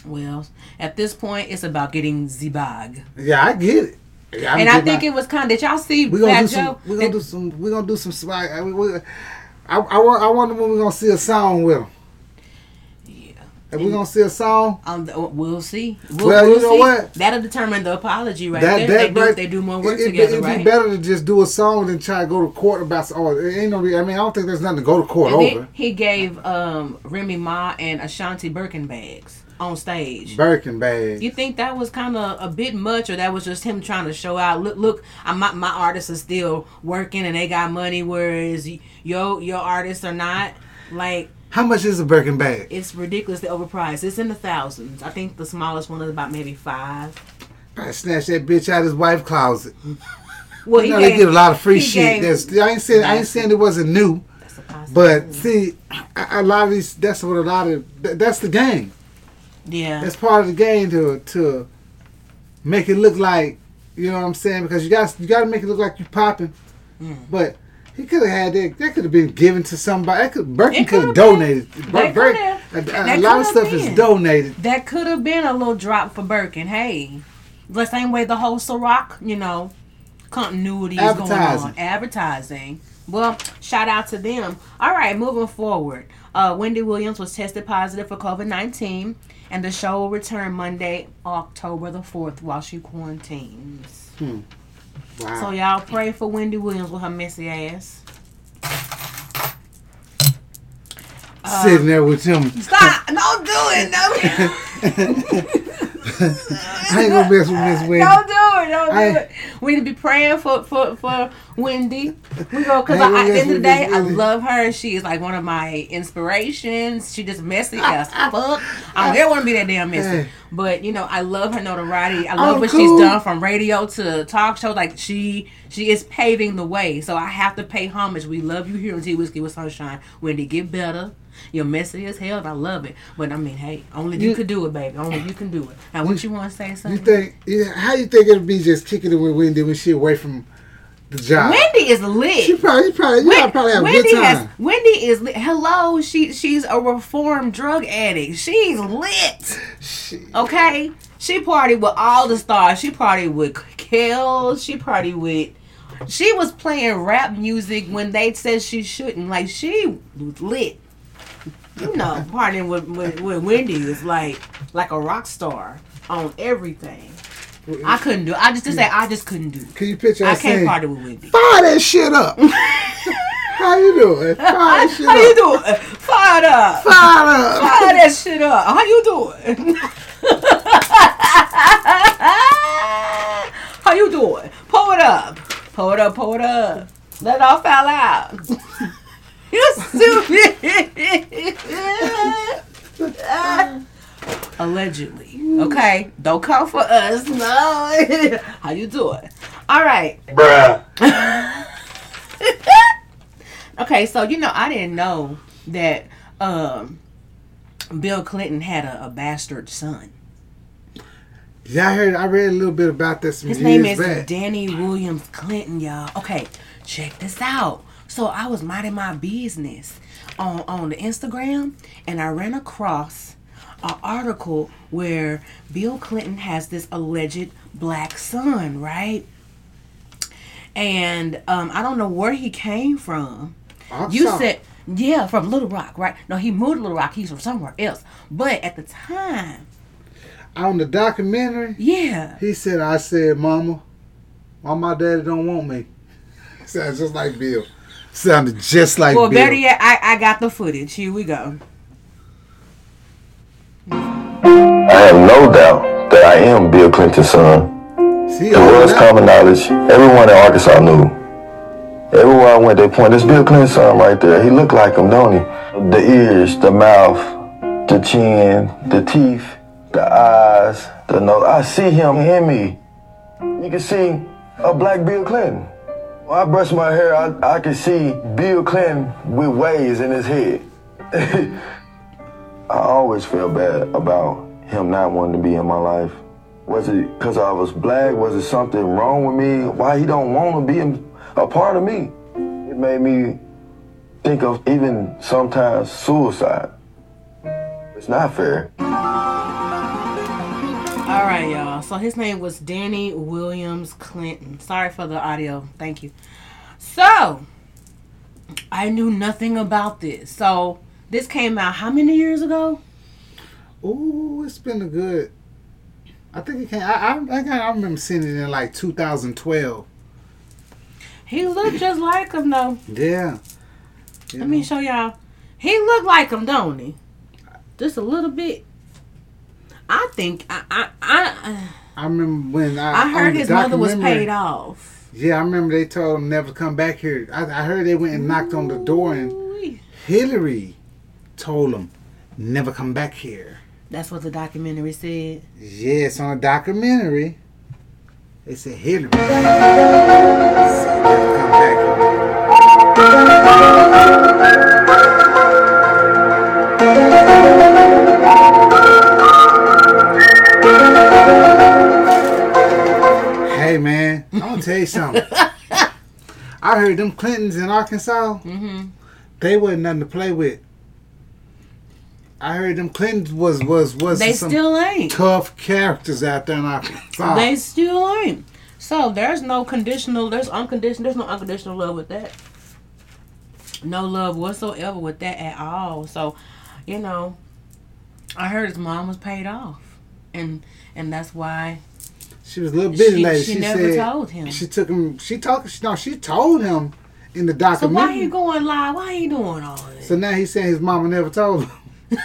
Well, at this point, it's about getting the bag. Yeah, I get it. Yeah, and I think it was kind. Did y'all see we gonna Fat do Joe? some. We gonna do some. We gonna do some swag. I, we, we, I, I, I wonder when we gonna see a song with him. Yeah. Are we gonna see a song? Um, we'll see. We'll, Well, you we'll know see. what? That'll determine the apology right That there. that they, do, right, they do more work it, together, It'd right? be better to just do a song than try to go to court about. Oh, it ain't no. I mean, I don't think there's nothing to go to court And over. then he gave um, Remy Ma and Ashanti Birkin bags on stage. Birkin bag. You think that was kind of a bit much, or that was just him trying to show out? Look, look, I, my my artists are still working and they got money, whereas y- your your artists are not. Like How much is a Birkin bag? it's ridiculously overpriced. It's in the thousands. I think the smallest one is about maybe five. Probably snatch that bitch out of his wife's closet. Well, You know, they get a lot of free shit. gave- That's, I ain't saying I ain't saying it wasn't new, That's a but see, a, a lot of these. That's what a lot of. That's the game. Yeah, That's part of the game to to make it look like you know what I'm saying because you got you got to make it look like you're popping. Mm. But he could have had that. That could have been given to somebody. That could Birkin could have donated. Bir- a, a- a lot of stuff is donated. that could have been a little drop for Birkin. Hey, the same way the whole Ciroc, you know, continuity is going on. Advertising. Well, shout out to them. All right, moving forward. Uh, Wendy Williams was tested positive for COVID 19, and the show will return Monday, October the 4th, while she quarantines. Hmm. Wow. So, y'all pray for Wendy Williams with her messy ass. Sitting there with him. Stop! Don't do it! No. (laughs) (laughs) I ain't gonna mess with Miss Wendy. Don't do it. Don't do I- it. We need to be praying for for for Wendy. We go because I ain't gonna at the end of the day, I love her. She is like one of my inspirations. She just messy (laughs) as fuck. I don't ever want to be that damn messy. Hey. But you know, I love her notoriety. I love Oh, what cool. she's done from radio to talk show. Like she she is paving the way. So I have to pay homage. We love you here on Tea Whiskey with Sunshine. Wendy, get better. You're messy as hell, and I love it. But I mean, hey, only you, You- could do it, baby. Only you can do it. Now, what you, want to say, Something? You think? Yeah, how you think it'd be just kicking it with Wendy when she away from the job? Wendy is lit. She probably, you probably, you Wen- probably have a Wendy good time. has Wendy is lit. Hello, she she's a reformed drug addict. She's lit. Okay, she partied with all the stars. She partied with Kel. She partied with. She was playing rap music when they said she shouldn't. Like she was lit. You know, partying with, with, with Wendy is like like a rock star on everything. I couldn't do. It. I just to say I just couldn't do. It. Can you picture I can't party with Wendy. "Fire that shit up"? (laughs) how you doing? Fire that shit How you doing? Fired up. Fire up. Fire that shit up. How you doing? (laughs) How you doing? Pull it up. Pull it up. Pull it up. Let it all fall out. (laughs) you stupid. (laughs) Allegedly. Okay. Don't come for us. No. (laughs) How you doing? All right. Bruh. (laughs) Okay, so you know, I didn't know that um, Bill Clinton had a, a bastard son. Yeah, I heard. I read a little bit about this. His name is back. Danny Williams Clinton, y'all. Okay, check this out. So I was minding my business on on the Instagram, and I ran across an article where Bill Clinton has this alleged black son, right? And um, I don't know where he came from. You Arkansas. said, yeah, from Little Rock, right? No, he moved to Little Rock. He's from somewhere else. But at the time, on the documentary. yeah. He said, "I said, Mama, why my daddy don't want me?" (laughs) Sounds just like Bill. Sounded just like Well, Bill. better yet, I, I got the footage. Here we go. I have no doubt that I am Bill Clinton's son. See, It was common knowledge. Everyone in Arkansas knew. Everywhere I went, they pointed, this Bill Clinton son right there. He looked like him, don't he? The ears, the mouth, the chin, the teeth, the eyes, the nose. I see him in me. You can see a black Bill Clinton. When I brush my hair, I, I can see Bill Clinton with waves in his head. (laughs) I always felt bad about him not wanting to be in my life. Was it because I was black? Was it something wrong with me? Why he don't want to be a part of me? It made me think of even sometimes suicide. It's not fair. All right, y'all. So his name was Danny Williams Clinton. Sorry for the audio. Thank you. So I knew nothing about this. So this came out how many years ago? Ooh, it's been a good. I think it came. I I, I, remember seeing it in like 2012. He looked just like him though. Yeah. You Let me show y'all. He looked like him, don't he? Just a little bit. I think I I I, I remember when I, I heard his mother was paid off. Yeah, I remember they told him never come back here. I, I heard they went and knocked on the door and Hillary told him never come back here. That's what the documentary said. Yes, on a documentary. They said Hillary said never come back you something. (laughs) I heard them Clintons in Arkansas, Mm-hmm. they wasn't nothing to play with. I heard them Clintons was was was They still ain't. tough characters out there in Arkansas. They still ain't. So there's no conditional. There's unconditional. There's no unconditional love with that. No love whatsoever with that at all. So, you know, I heard his mom was paid off, and and that's why she was a little busy she, lady. she She, never said told him. she took him. She talked. No, she told him in the documentary. so why he going live? Why he doing all this? So now he's saying his mama never told him. (laughs)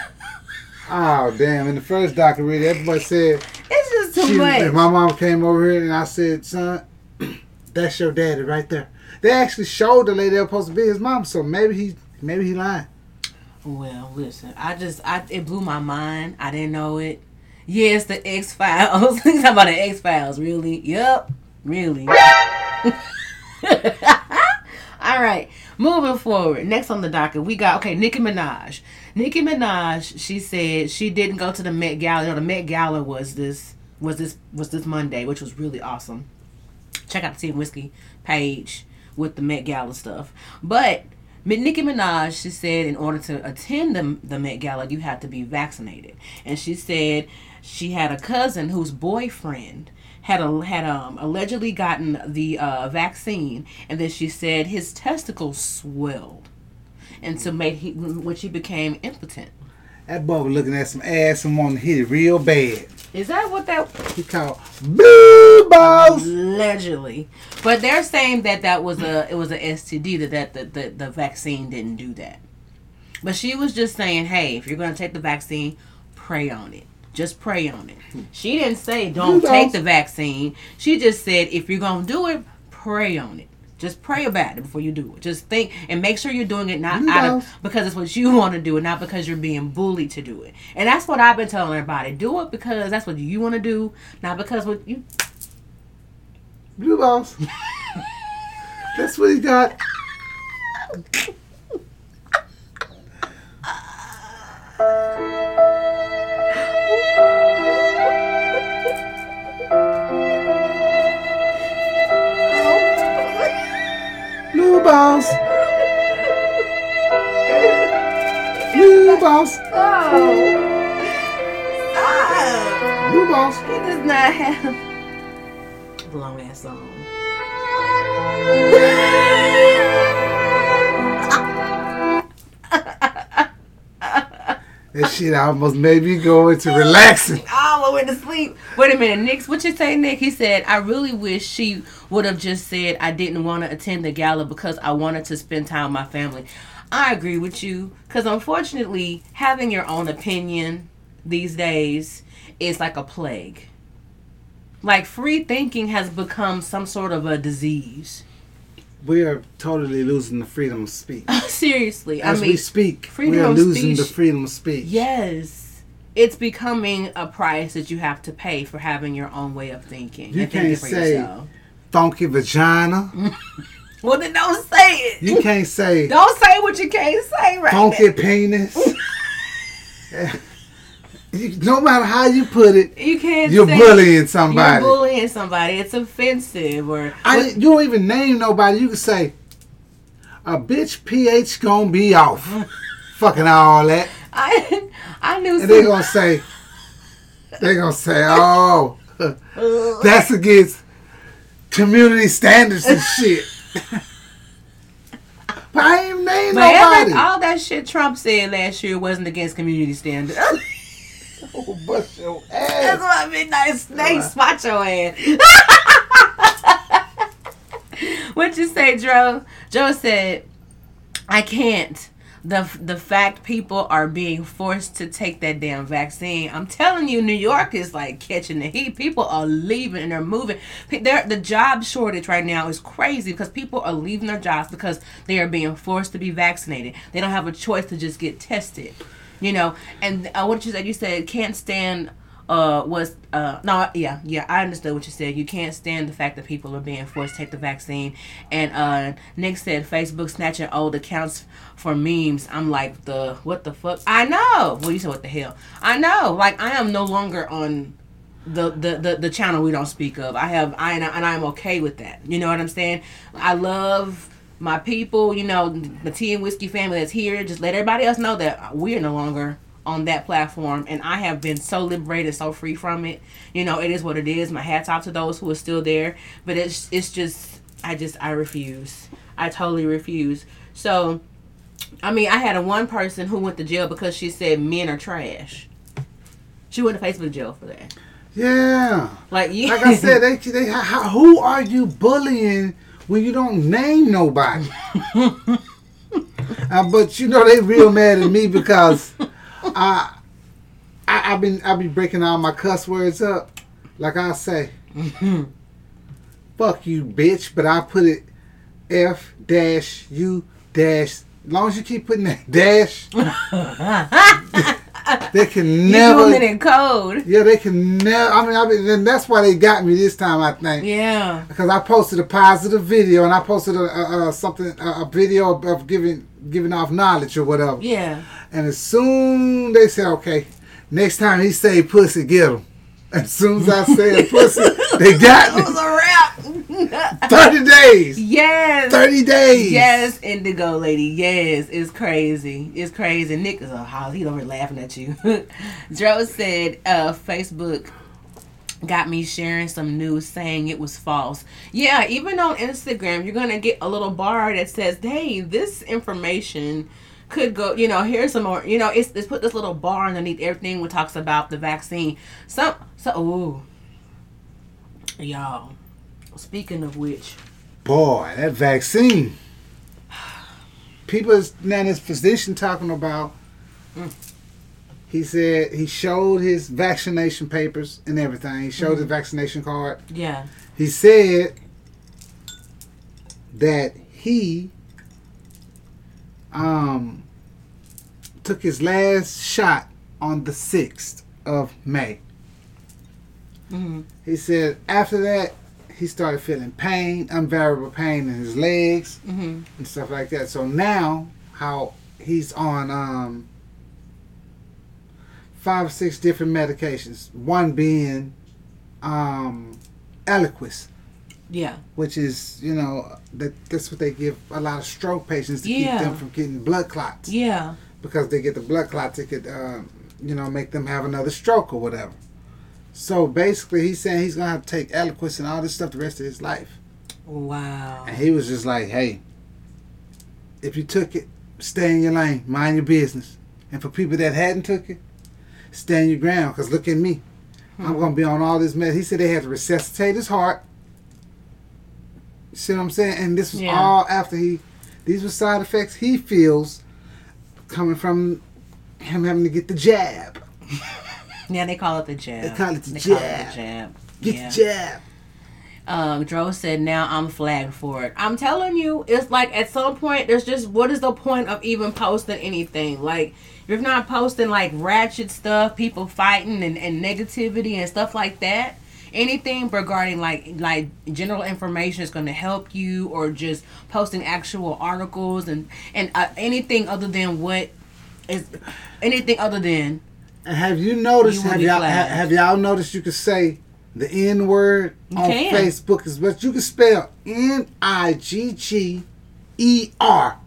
oh damn! In the first documentary, everybody said It's just too she, much. my mom came over here and I said, "Son, (clears throat) that's your daddy right there." They actually showed the lady that was supposed to be his mom, so maybe he maybe he lying. Well, listen, I just I it blew my mind. I didn't know it. Yes, the X Files. (laughs) Talking about the X Files, really? Yep, really. (laughs) All right, moving forward. Next on the docket, we got okay. Nicki Minaj. Nicki Minaj. She said she didn't go to the Met Gala. You know, the Met Gala was this was this was this Monday, which was really awesome. Check out the Team Whiskey page with the Met Gala stuff. But Nicki Minaj, she said, in order to attend the, the Met Gala, you had to be vaccinated. And she said she had a cousin whose boyfriend had a, had um allegedly gotten the uh, vaccine, and then she said his testicles swelled, and so made he when she became impotent. That boy was looking at some ass and wanted to hit it real bad. Is that what that He called blue balls. allegedly? But they're saying that that was a it was a STD that that the, the, the vaccine didn't do that. But she was just saying, hey, if you're gonna take the vaccine, pray on it. Just pray on it. Hmm. She didn't say don't take the vaccine. She just said if you're gonna do it, pray on it. Just pray about it before you do it. Just think and make sure you're doing it not You out of because it's what you (laughs) want to do and not because you're being bullied to do it. And that's what I've been telling everybody. Do it because that's what you want to do, not because what you Blue balls. That's what he got. (laughs) Blue balls. Blue balls. Blue balls. He does not have long ass song. (laughs) That shit almost made me go into relaxing. (laughs) the way to sleep. Wait a minute, Nick. What you say, Nick? He said, "I really wish she would have just said I didn't want to attend the gala because I wanted to spend time with my family." I agree with you because unfortunately, having your own opinion these days is like a plague. Like free thinking has become some sort of a disease. We are totally losing the freedom of speech. (laughs) Seriously, As I mean, we speak, we freedom are of losing the freedom of speech. Yes. It's becoming a price that you have to pay for having your own way of thinking. You can't for say- yourself. Funky vagina. (laughs) Well, then don't say it. You can't say Don't say what you can't say right funky penis. (laughs) No matter how you put it. You can't you're bullying somebody. You're bullying somebody. It's offensive or I, you don't even name nobody. You can say a bitch pH gonna be off. (laughs) Fucking all that. I I knew And they gonna say they gonna say, oh (laughs) that's against community standards and (laughs) shit. but I ain't named but every- nobody. all that shit Trump said last year wasn't against community standards. Bust your That's ass. what midnight snake spot your ass. (laughs) what you say, Joe? Joe said, "I can't." The, the fact people are being forced to take that damn vaccine. I'm telling you, New York is like catching the heat. People are leaving and they're moving. They're, the job shortage right now is crazy because people are leaving their jobs because they are being forced to be vaccinated. They don't have a choice to just get tested you know and uh, what you said you said can't stand uh was uh no yeah yeah i understood what you said. You can't stand the fact that people are being forced to take the vaccine. And uh nick said facebook snatching old accounts for memes. I'm like the what the fuck? I know. Well you said what the hell. I know. Like i am no longer on the, the, the, the channel we don't speak of. I have I and, I and I'm okay with that. You know what I'm saying? I love my people. You know the tea and whiskey family that's here. Just let everybody else know that we're no longer on that platform, and I have been so liberated, so free from it. You know, it is what it is. My hats off to those who are still there, but it's it's just I just I refuse. I totally refuse. So. I mean, I had a one person who went to jail because she said men are trash. She went to Facebook jail for that. Yeah. Like, yeah. (laughs) Like I said, they, they who are you bullying when you don't name nobody? uh, but you know they real mad at me because I, I I've been I be breaking all my cuss words up. Like I say, fuck you, bitch. But I put it F dash U dash. As long as you keep putting that dash, (laughs) (laughs) they can never. You doing it in code. Yeah, they can never. I mean, I mean, and that's why they got me this time. I think. Yeah. Because I posted a positive video and I posted a, a, a something a, a video of, of giving giving off knowledge or whatever. Yeah. And as soon they said, okay, next time he say pussy, get him. As soon as I said pussy, they got It was a wrap. (laughs) Thirty days. Yes. Thirty days. Yes, Indigo lady. Yes, it's crazy. It's crazy. Nick is a house. He's over laughing at you. (laughs) Joe said, uh, Facebook got me sharing some news saying it was false. Yeah, even on Instagram, you're gonna get a little bar that says, "Hey, this information." Could go, you know. Here's some more, you know. It's, it's put this little bar underneath everything when talks about the vaccine. Some, so, ooh, y'all. Speaking of which, Boy, that vaccine. People is now this physician talking about. Mm. He said he showed his vaccination papers and everything. He showed his mm-hmm. vaccination card. yeah, He said that he um took his last shot on the 6th of May. hmm He said after that he started feeling pain, unbearable pain in his legs hmm and stuff like that. So now how he's on um five or six different medications, one being um Eliquis yeah, which is you know that that's what they give a lot of stroke patients to Yeah. keep them from getting blood clots yeah. because they get the blood clots it could um, you know make them have another stroke or whatever so basically he's saying he's gonna have to take Eliquis and all this stuff the rest of his life Wow. and he was just like hey if you took it stay in your lane mind your business and for people that hadn't took it stand your ground because look at me I'm gonna be on all this mess. He said they had to resuscitate his heart. See what I'm saying? And this was Yeah. all after he. These were side effects he feels coming from him having to get the jab. (laughs) Yeah, they call it the jab. They call it the They jab. jab. Get yeah. the jab. Um, Dro said, "Now I'm flagged for it." I'm telling you, it's like at some point, there's just what is the point of even posting anything? Like, if you're not posting like ratchet stuff, people fighting and, and negativity and stuff like that. Anything regarding like like general information is going to help you, or just posting actual articles and and uh, anything other than what is anything other than have you noticed? You have y'all flagged. have y'all noticed? You can say the N word on can. Facebook is what you can spell N I G G E R,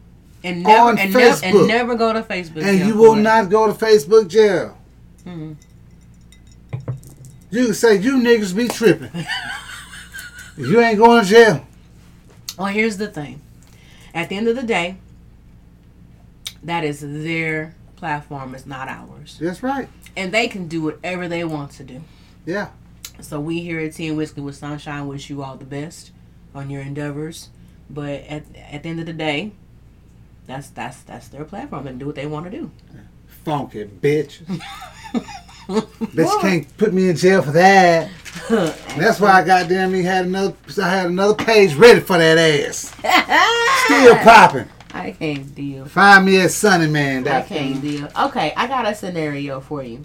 and never On and, never Facebook. and never go to Facebook. and you will not go to Facebook jail. Mhm. You can say you niggas be tripping. if you ain't going to jail. Well, here's the thing. At the end of the day, that is their platform is not ours. That's right. And they can do whatever they want to do. Yeah. So we here at Tea and Whiskey with Sunshine wish you all the best on your endeavors. But at at the end of the day, that's that's that's their platform and do what they want to do. Funky bitch. (laughs) (laughs) bitch can't put me in jail for that. (laughs) That's why I goddamn me had another I had another page ready for that ass. (laughs) Still popping. I can't deal. Find me at Sunny Man. I can't deal. Okay, I got a scenario for you.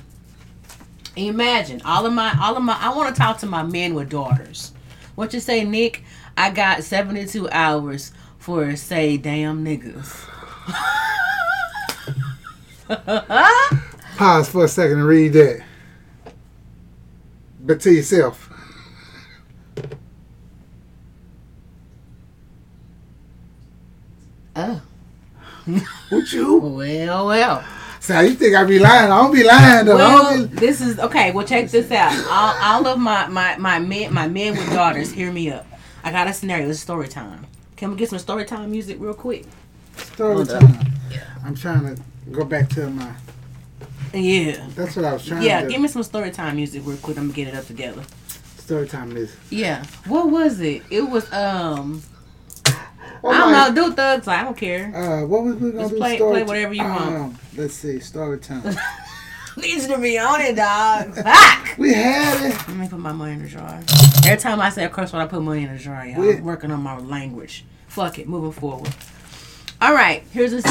Imagine all of my all of my I want to talk to my men with daughters. What you say, Nick? I got 72 hours for say damn niggas. Pause for a second and read that. But to yourself. Oh. What you? Well, well. So you think I be lying? I don't be lying though. Well, be, this is okay. Well, check this out. All, all of my my my men my men with daughters, hear me up. I got a scenario. It's story time. Can we get some story time music real quick? story Hold time. I'm trying to go back to my. Yeah. That's what I was trying Yeah, to. Yeah, give me some story time music real quick. I'm gonna get it up together. Story time is. Yeah. What was it? It was um. Oh I don't know. Do thugs. I don't care. Uh, what was we gonna Just do? play- story play whatever you want. Um, let's see. Story time. (laughs) Needs to be on it, dog. (laughs) Fuck. we had it. Let me put my money in the jar. Every time I say a curse word, I put money in the jar. Y'all. We- I'm working on my language. Fuck it. Moving forward. All right. Here's a.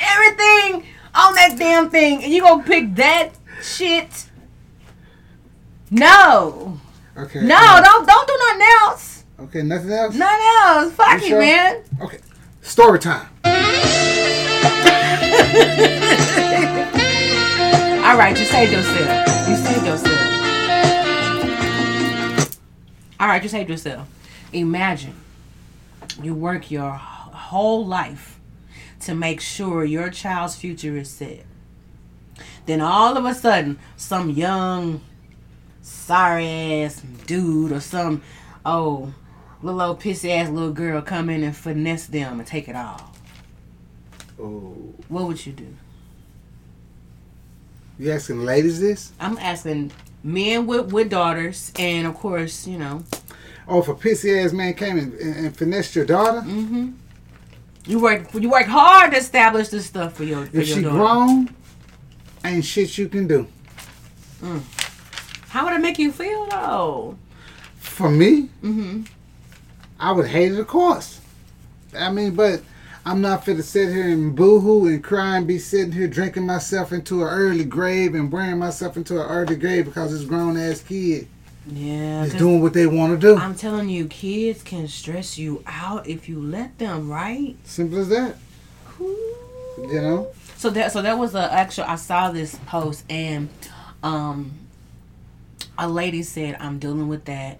Everything on that damn thing, and you gonna pick that shit? No. Okay. No, uh, don't don't do nothing else. Okay, nothing else. Nothing else. Fuck You it, sure? man. Okay. Story time. (laughs) All right, you saved yourself. You saved yourself. All right, you saved yourself. Imagine you work your whole life to make sure your child's future is set. Then all of a sudden, some young, sorry ass dude or some oh little old pissy ass little girl come in and finesse them and take it all. Oh, What would you do? You asking ladies this? I'm asking men with, with daughters, and of course, you know, Oh, if a pissy ass man came and, and, and finessed your daughter, hmm you work you work hard to establish this stuff for your for if your she daughter. grown, ain't shit you can do. How would it make you feel though? For me, Mm-hmm. I would hate it, of course. I mean, but I'm not fit to sit here and boo-hoo and cry and be sitting here drinking myself into an early grave and wearing myself into an early grave because this grown-ass kid Yeah, is 'cause doing what they want to do. I'm telling you, kids can stress you out if you let them, right? Simple as that. You know? So that so that was a actual. I saw this post and um, a lady said, "I'm dealing with that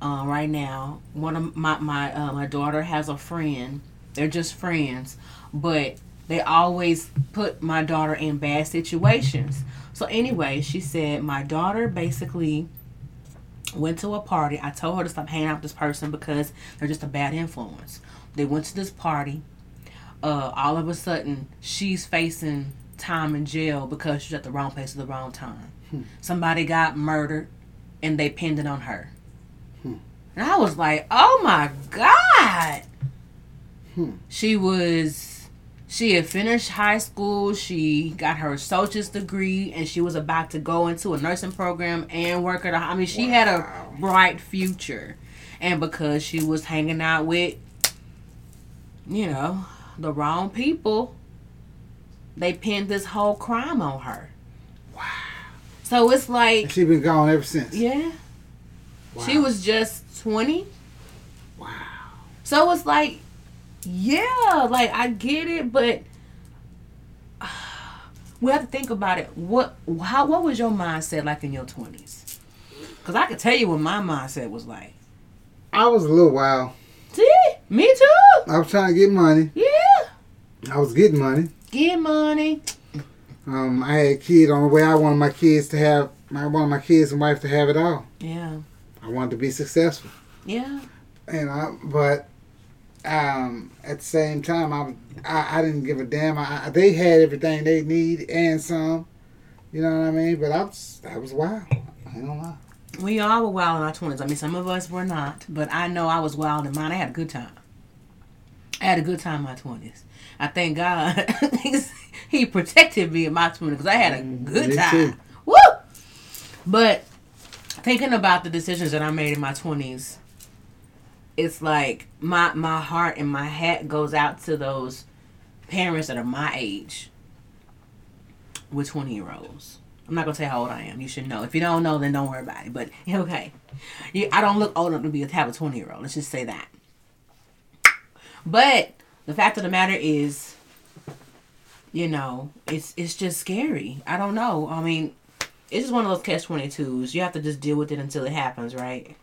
uh, right now." One of my my uh, my daughter has a friend. They're just friends, but they always put my daughter in bad situations. So anyway, she said my daughter basically went to a party. I told her to stop hanging out with this person because they're just a bad influence. They went to this party uh, all of a sudden she's facing time in jail because she's at the wrong place at the wrong time. Somebody got murdered and they pinned it on her. And I was like, oh my God. She was, she had finished high school. She got her associate's degree and she was about to go into a nursing program and work at a, I mean, she had a bright future. And because she was hanging out with, you know, the wrong people, they pinned this whole crime on her. Wow. So it's like, She been gone ever since. yeah. Wow. She was just 20. Wow. So it's like, yeah, like I get it, but (sighs) we have to think about it. What how what was your mindset like in your 20s? Cuz I could tell you what my mindset was like. I was a little wild. See? Me too. I was trying to get money. Yeah. I was getting money. Get money. Um, I had a kid on the way. I wanted my kids to have I wanted my kids and wife to have it all. Yeah. I wanted to be successful. Yeah. And I, but um, at the same time, I, I I didn't give a damn. I, I- they had everything they need and some. You know what I mean? But I was that was wild. I ain't gonna lie. We all were wild in our twenties. I mean, some of us were not, but I know I was wild in mine. I had a good time. I had a good time in my twenties. I thank God (laughs) He protected me in my twenties because I had a good Me time. too. Woo! But thinking about the decisions that I made in my twenties, it's like my my heart and my hat goes out to those parents that are my age with twenty year olds. I'm not gonna say how old I am. You should know. If you don't know, then don't worry about it. But (laughs) okay, you, I don't look old enough to be to have a 20 year old. Let's just say that. But the fact of the matter is, you know, it's it's just scary. I don't know. I mean, it's just one of those catch 22s. You have to just deal with it until it happens, right?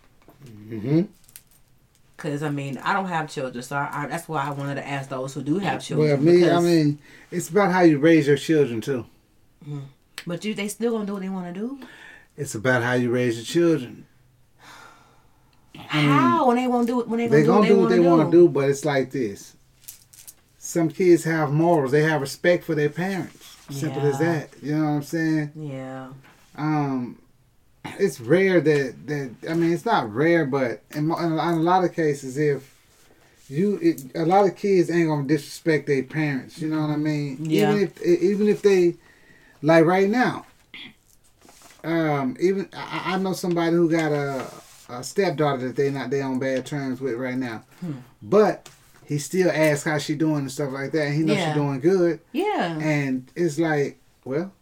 Mm-hmm. Because I mean, I don't have children, so I, I, that's why I wanted to ask those who do have children. Well, me, I mean, it's about how you raise your children too. but you they still gonna do what they want to do. It's about how you raise your children. How when they won't do it when they They gonna, do what they want want to do, but it's like this. Some kids have morals. They have respect for their parents. Simple as that. You know what I'm saying? Yeah. um it's rare that that I mean it's not rare, but in, in a lot of cases, if you it, a lot of kids ain't gonna disrespect their parents. You know what I mean? Yeah. Even if even if they like right now, um, even I, I know somebody who got a, a stepdaughter that they not they on bad terms with right now, Hmm. but he still asks how she doing and stuff like that. And he knows Yeah. she doing good. Yeah. And it's like, well,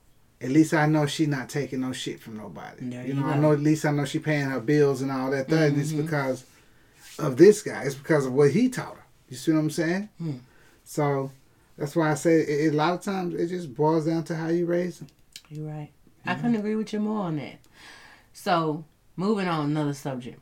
at least I know she not taking no shit from nobody. There you you know, I know at least I know she paying her bills and all that. That and it's because of this guy. It's because of what he taught her. You see what I'm saying? Hmm. So that's why I say it, a lot of times it just boils down to how you raise them. You're right. I couldn't agree with you more on that. So, moving on, another subject.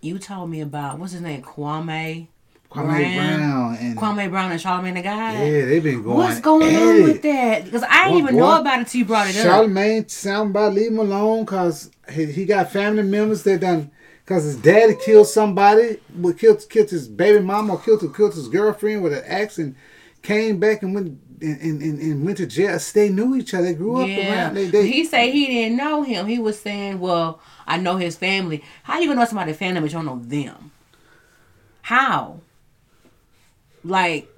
You told me about what's his name, Kwame. Kwame Brown and Kwame Brown and Charlamagne the guy. yeah, they've been going. What's going at on it. with that? Because I didn't even know about it till you brought it up. Charlamagne, soundbite, leave him alone because he, he got family members that done, because his daddy killed somebody, killed, killed his baby mama or killed, killed his girlfriend with an axe and came back and went and, and, and, and went to jail. They knew each other. They grew up Yeah, around. They, they, he said he didn't know him. He was saying, "Well, I know his family. How you gonna know somebody's family but you don't know them? How? Like,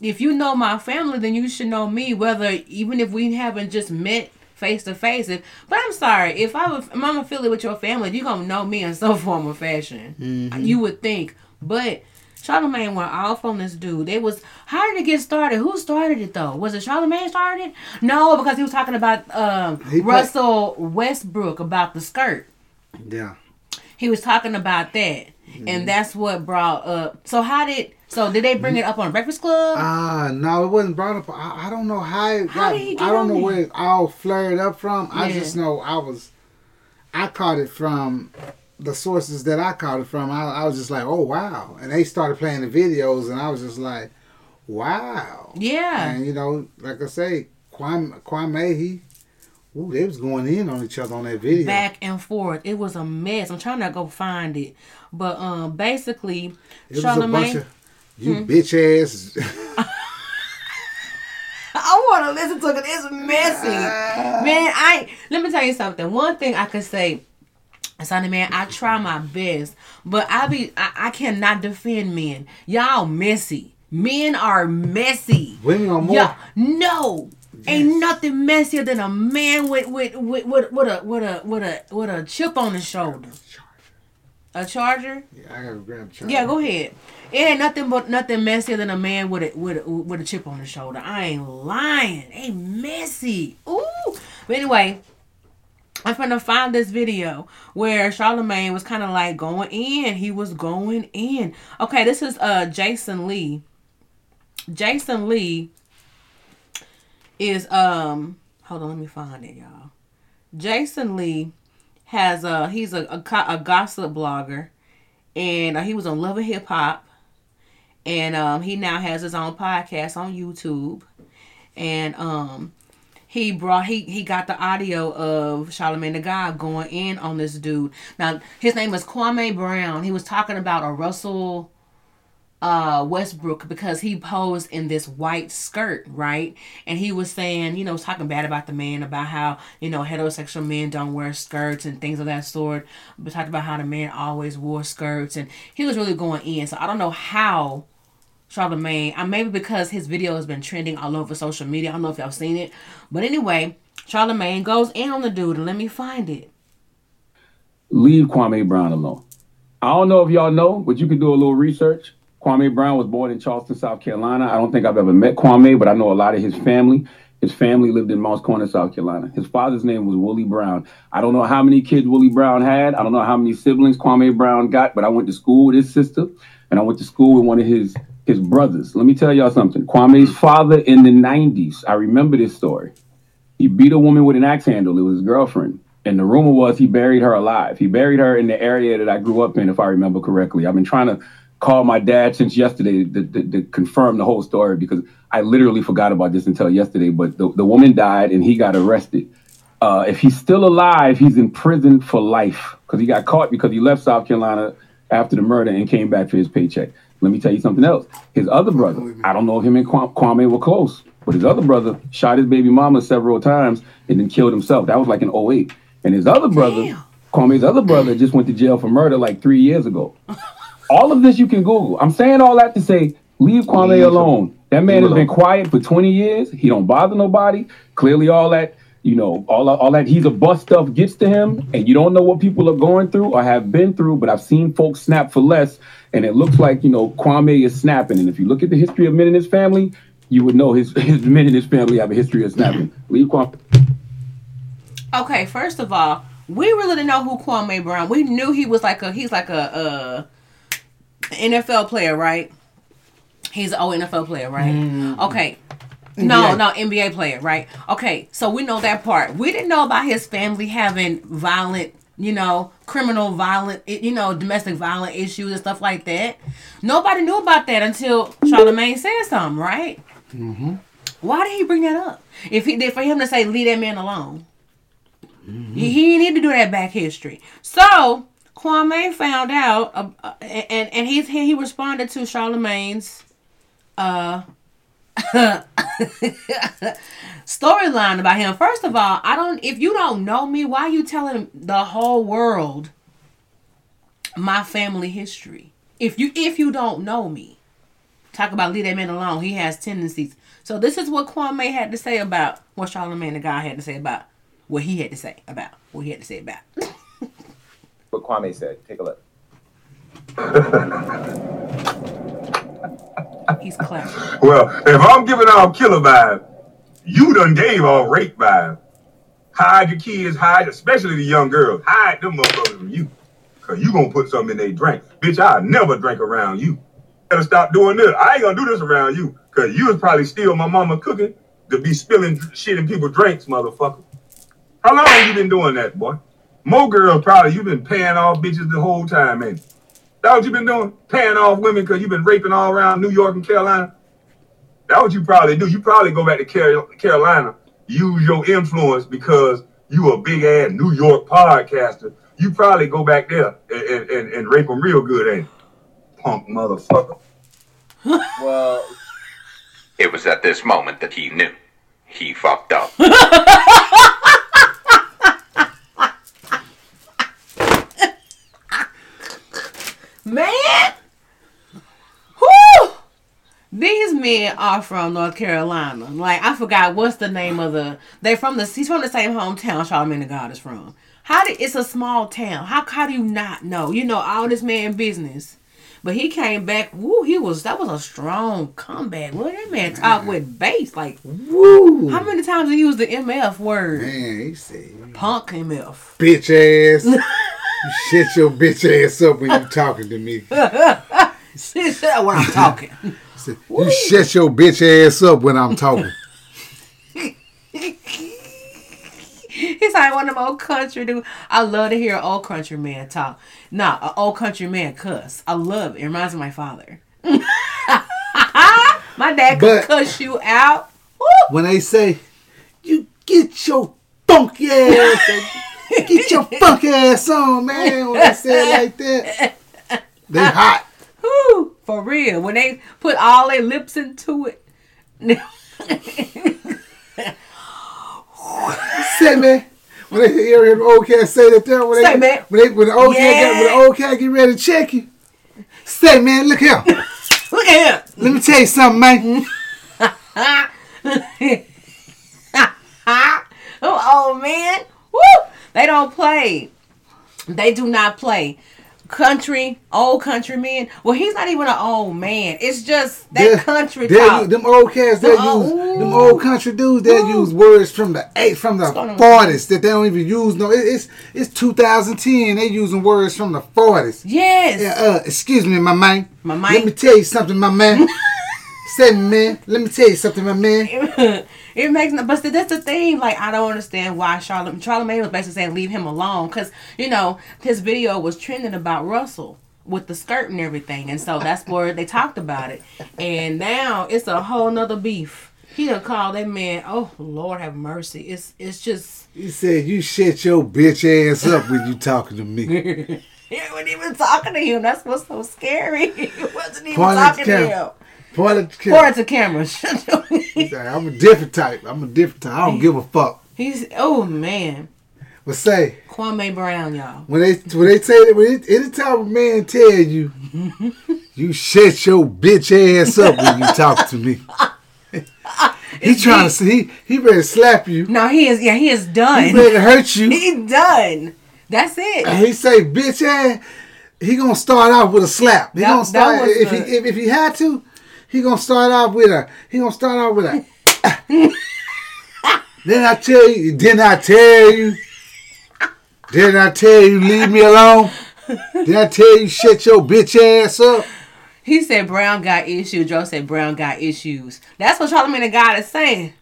if you know my family, then you should know me. Whether even if we haven't just met face to face. If But I'm sorry, if I was, if I'm affiliated with your family, you gonna know me in some (laughs) form or fashion. Mhm. You would think, but. Charlamagne went off on this dude. They was how did it get started? Who started it though? Was it Charlamagne started? No, because he was talking about um, Russell Westbrook about the skirt. yeah. He was talking about that, Mm-hmm. and that's what brought up. So how did? So did they bring it up on Breakfast Club? Ah, no, it wasn't brought up. I, I don't know how it How got. did he get I don't on know there? where it all flared up from. I just know I was. I caught it from the sources that I caught it from. I, I was just like, oh wow, and they started playing the videos, and I was just like, wow. yeah. And you know, like I say, Kwame, Kwame he, ooh, they was going in on each other on that video. Back and forth. It was a mess. I'm trying to go find it, but um, basically, it was a bunch Charlamagne. of you Hmm. bitch ass. (laughs) I want to listen to it. It's messy, man. I let me tell you something. One thing I could say, Sonny man, I try my best, but I be I, I cannot defend men. Y'all messy. Men are messy. Women are more. Yeah, no. Ain't nothing messier than a man with with, with, with with a with a with a with a chip on his shoulder. A charger? Yeah, I gotta grab. Charlie. Yeah, go ahead. It ain't nothing but nothing messier than a man with a with a, with a chip on his shoulder. I ain't lying. Ain't messy. Ooh. But anyway, I'm gonna find this video where Charlamagne was kind of like going in. He was going in. Okay, this is uh Jason Lee. Jason Lee is um hold on, let me find it, y'all. Jason Lee has a he's a a, a gossip blogger, and uh, he was on Love and Hip Hop, and um he now has his own podcast on YouTube, and um he brought he he got the audio of Charlamagne the God going in on this dude. Now his name is Kwame Brown. He was talking about a Russell uh Westbrook because he posed in this white skirt, right? And he was saying, you know, was talking bad about the man, about how, you know, heterosexual men don't wear skirts and things of that sort. But talked about how the man always wore skirts and he was really going in. So I don't know how Charlamagne, uh, maybe because his video has been trending all over social media. I don't know if y'all seen it. But anyway, Charlamagne goes in on the dude and let me find it. leave Kwame Brown alone. I don't know if y'all know, but you can do a little research. Kwame Brown was born in Charleston, South Carolina. I don't think I've ever met Kwame, but I know a lot of his family. His family lived in Moncks Corner, South Carolina. His father's name was Willie Brown. I don't know how many kids Willie Brown had. I don't know how many siblings Kwame Brown got, but I went to school with his sister, and I went to school with one of his his brothers. Let me tell y'all something. Kwame's father in the 90s, I remember this story. He beat a woman with an axe handle. It was his girlfriend. And the rumor was he buried her alive. He buried her in the area that I grew up in, if I remember correctly. I've been trying to call my dad since yesterday to, to, to confirm the whole story because I literally forgot about this until yesterday. But the, the woman died and he got arrested. Uh, if he's still alive, he's in prison for life because he got caught because he left South Carolina after the murder and came back for his paycheck. Let me tell you something else. His other brother, I don't know if him and Kwame Kwame were close, but his other brother shot his baby mama several times and then killed himself. That was like in 08. And his other brother, Kwame's other brother, just went to jail for murder like three years ago. (laughs) all of this you can Google. I'm saying all that to say, leave Kwame Leave him. alone. That man Leave has been quiet for 20 years. He don't bother nobody. Clearly, all that, you know, all, all that he's a bust stuff gets to him, and you don't know what people are going through or have been through. But I've seen folks snap for less, and it looks like you know Kwame is snapping. And if you look at the history of men in his family, you would know his (laughs) his men in his family have a history of snapping. Leave Kwame. Okay, first of all, we really didn't know who Kwame Brown. We knew he was like a he's like a, uh NFL player, right? He's an old NFL player, right? Okay. No, NBA. no, NBA player, right? Okay, so we know that part. We didn't know about his family having violent, you know, criminal violent, you know, domestic violent issues and stuff like that. Nobody knew about that until Charlamagne said something, right? Mm-hmm. Why did he bring that up? If he did for him to say leave that man alone. He, he didn't need to do that back history. So Kwame found out, uh, uh, and and he's he responded to Charlamagne's uh (laughs) storyline about him. First of all, I don't. If you don't know me, why are you telling the whole world my family history? If you if you don't know me, talk about leave that man alone. He has tendencies. So this is what Kwame had to say about what Charlamagne the guy had to say about what he had to say about what he had to say about. What Kwame said. Take a look. (laughs) He's clever. Well, if I'm giving off killer vibe, you done gave off rape vibe. Hide your kids, hide, especially the young girls. Hide them motherfuckers from you. Cause you gonna put something in their drink. Bitch, I'll never drink around you. Better stop doing this. I ain't gonna do this around you. Cause you was probably steal my mama cooking to be spilling shit in people's drinks, motherfucker. How long you been doing that, boy? More girls probably You've been paying off bitches the whole time, man. That what you been doing? Paying off women because you've been raping all around New York and Carolina? That what you probably do. You probably go back to Carolina, use your influence because you a big ass New York podcaster. You probably go back there and, and, and, and rape them real good, ain't you? Punk motherfucker. (laughs) Well, It was at this moment that he knew. He fucked up. (laughs) Man, whoo! These men are from North Carolina. Like I forgot what's the name of the. They from the. He's from the same hometown Charlamagne the God is from. How did it's a small town? How how do you not know? You know all this man business. But he came back. Woo! He was that was a strong comeback. Well, that man talk with bass. Like Woo! how many times did he used the MF word? Man, he said, Punk MF. bitch ass. (laughs) you shut your bitch ass up when you talking to me. (laughs) She said when I'm talking. (laughs) You shut your bitch ass up when I'm talking. (laughs) He's like one of them old country dude. I love to hear an old country man talk. Nah, an old country man cuss. I love it. It reminds me of my father. my dad could But- cuss you out. When they say, you get your funky ass, get your funky ass on, man. When they say it like that, they hot. Whew, for real. When they put all their lips into it. Say man. When they hear the old cat say that there, when they, Say, man. when they when the old cat get, when the old cat get ready to check you, say man, look here. Look at Let me tell you something, man. him. (laughs) oh, oh, man. They don't play. They do not play. Country, old country men. Well, he's not even an old man. It's just that They're- country they're talk. them old cats, they Them use old- them old country dudes. They use words from the eight from the forties that they don't even use. No, it, it's it's 2010. They using words from the forties. Yes. Yeah, uh, excuse me, my man. My man. Let me tell you something, my man. (laughs) Say, man. Let me tell you something, my man. (laughs) it makes no, but that's the thing. Like I don't understand why Charlotte Charlamagne was basically saying leave him alone because you know his video was trending about Russell with the skirt and everything, and so that's where they talked about it. And now it's a whole nother beef. He done called that man. Oh Lord have mercy. It's it's just He said, "You shut your bitch ass up when you talking to me." (laughs) he wasn't even talking to him. That's what's so scary. (laughs) He wasn't even Point talking to him. Camera. Point at the camera. it to camera. (laughs) Shut your- He said, I'm a different type. I'm a different type. I don't give a fuck. He's oh man, But say, Kwame Brown, y'all. When they when they say that when it, anytime a man tell you (laughs) you shut your bitch ass up when you talk to me. (laughs) he trying to see he, he to slap you. No, he is. Yeah, he is done. He to hurt you. He done. That's it. And he say bitch ass. He gonna start off with a slap. He That- gonna start if the- he if, if he had to. He gonna start off with a. He gonna start off with a. (laughs) then I tell you. Didn't I tell you? Didn't I tell you leave me alone? Did I tell you shut your bitch ass up? He said Brown got issues. Joe said Brown got issues. That's what Charlamagne the God is saying.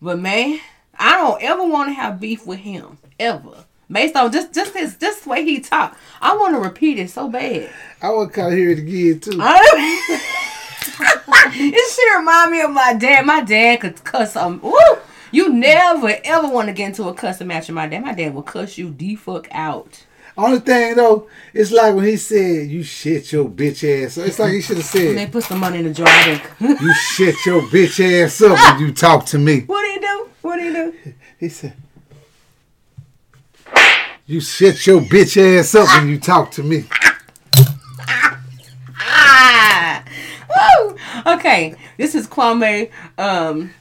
But man, I don't ever want to have beef with him ever. Based on just just his just the way he talk, I want to repeat it so bad. I want to kind of hear it again too. (laughs) (laughs) it should remind me of my dad. My dad could cuss um. Woo! You never ever want to get into a cussing match with my dad. My dad will cuss you the fuck out. Only thing though, it's like when he said you shit your bitch ass. up. It's like he should have said. they put some money in the jar. (laughs) You shit your bitch ass up when you talk to me. what do you do? What do you do? He said you shit your bitch ass up when you talk to me. Woo! Okay, this is Kwame um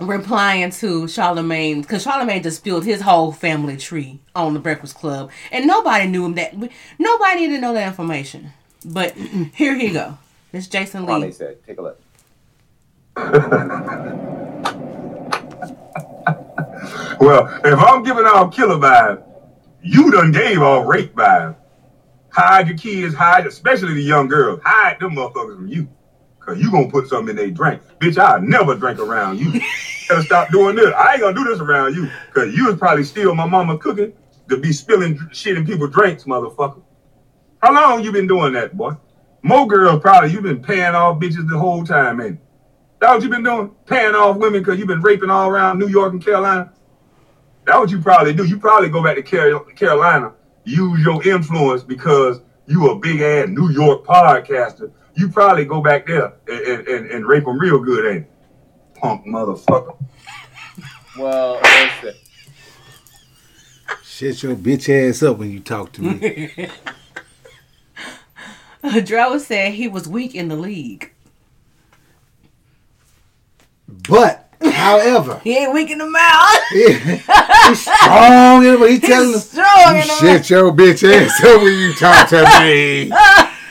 replying to Charlamagne because Charlamagne just spilled his whole family tree on the Breakfast Club, and nobody knew him that nobody needed to know that information. But here he go. It's Jason Lee. Kwame said, take a look. (laughs) Well, if I'm giving off killer vibe, you done gave off rape vibe. Hide your kids, hide, especially the young girls. Hide them motherfuckers from you. Cause you gonna put something in they drink. Bitch, I'll never drink around you. (laughs) Better stop doing this. I ain't gonna do this around you. Cause you was probably steal my mama cooking to be spilling shit in people's drinks, motherfucker. How long you been doing that, boy? More girls probably you been paying off bitches the whole time, man. That what you been doing? Paying off women because you been raping all around New York and Carolina? That what you probably do. You probably go back to Carolina, use your influence because you a big ass New York podcaster. You probably go back there and, and, and, and rape them real good, ain't it? Punk motherfucker. Well, listen. Shut your bitch ass up when you talk to me. (laughs) Dro said he was weak in the league. But however, (laughs) He ain't weak in the mouth. (laughs) he's strong in it, but he telling them strong you in the shut your bitch ass up when you talk to me.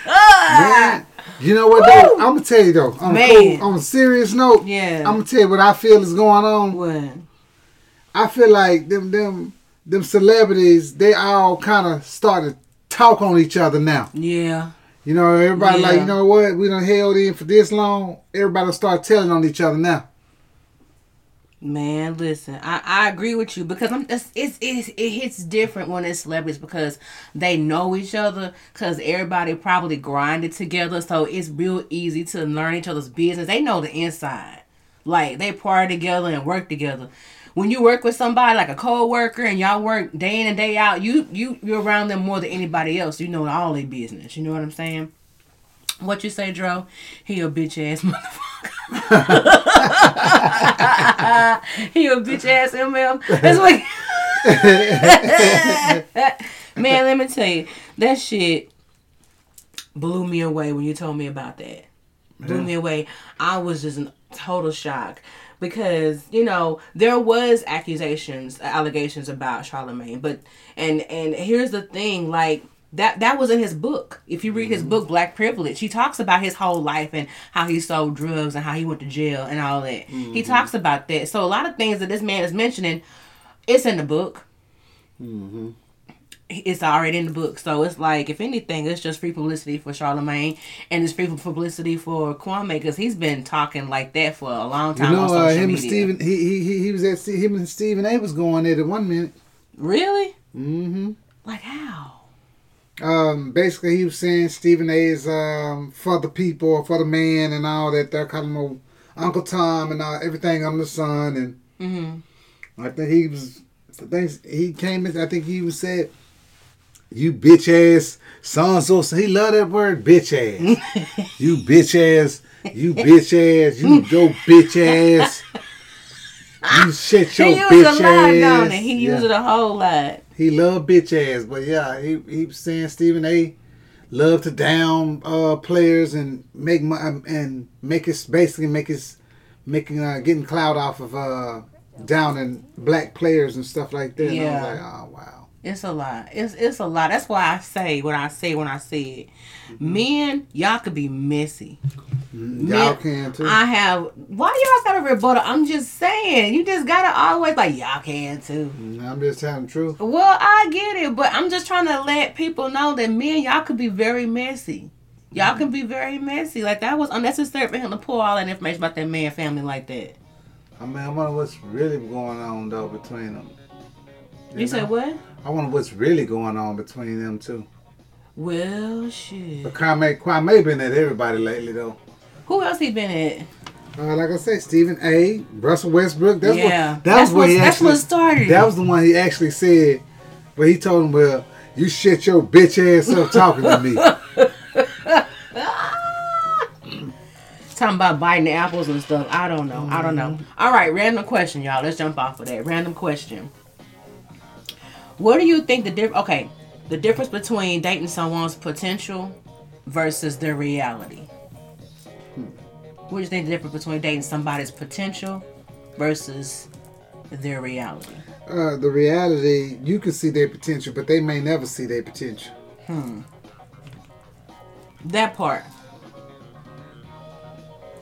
Man, you know what though? I'm gonna tell you though. On a, cool, on a serious note, Yeah. I'm gonna tell you what I feel is going on. What? I feel like them them them celebrities, they all kind of started talk on each other now. Yeah. You know, everybody like, you know what? We done held in for this long. Everybody start telling on each other now. Man, listen, I, I agree with you because I'm it's, it's, it's it hits different when it's celebrities because they know each other because everybody probably grinded together, so it's real easy to learn each other's business. They know the inside, like they party together and work together. when you work with somebody like a co-worker and y'all work day in and day out, you you you're around them more than anybody else. You know all their business. You know what I'm saying? What you say, Dro? He a bitch ass motherfucker. he a bitch ass MM. That's what. (laughs) Man, let me tell you, that shit blew me away when you told me about that. Blew me away. I was just in total shock because you know there was accusations, allegations about Charlamagne, but and and here's the thing, like that that was in his book. If you read his book Black Privilege, he talks about his whole life and how he sold drugs and how he went to jail and all that. He Mhm. talks about that. So a lot of things that this man is mentioning, it's in the book Mm-hmm. it's already in the book. So it's like, if anything, it's just free publicity for Charlamagne, and it's free publicity for Kwame because he's been talking like that for a long time. You know, uh, him and. Stephen, he, he he he was at him and Stephen A was going there at one minute. Really? Mm-hmm. Like how? Um, basically, he was saying Stephen A is um for the people, for the man, and all that. They're calling him Uncle Tom and all, everything under the sun. And Mm-hmm. I think he was. I think he came. in I think he was said, "You bitch ass son." So he loved that word, bitch ass. (laughs) you bitch ass. You bitch ass. You (laughs) go bitch ass. You shit your he used bitch a lot, ass. don't he? He Yeah. used it a whole lot. He loved bitch ass, but yeah, he he was saying Stephen A. loved to down uh players and make mo- um, and make his basically make his making uh getting cloud off of uh downing black players and stuff like that. And I Yeah. was like, oh wow. It's a lot. It's it's a lot. That's why I say what I say when I say it. Mm-hmm. Men, y'all could be messy. Mm-hmm. Y'all Men- can too. I have. Why do y'all got a rebuttal? I'm just saying. You just gotta always like y'all can too. Mm-hmm. I'm just telling the truth. Well, I get it, but I'm just trying to let people know that men, y'all could be very messy. Y'all mm-hmm. can be very messy. Like that was unnecessary for him to pull all that information about that man family like that. I mean, I wonder what's really going on though between them. You, said what? I wonder what's really going on between them two. Well, shit. But Kwame, Kwame been at everybody lately though. Who else he been at? Uh, like I said, Stephen A. Russell Westbrook. That's Yeah. what, that That's was where he what- that's actually, what started That was the one he actually said, But he told him, "Well, you shit your bitch ass up talking to me." (laughs) Talking about biting the apples and stuff. I don't know. I don't know. All right, random question, y'all. Let's jump off of that. Random question. What do you think the diff? Okay, the difference between dating someone's potential versus their reality. What do you think the difference between dating somebody's potential versus their reality? uh, the reality, you can see their potential, but they may never see their potential. Hmm. That part.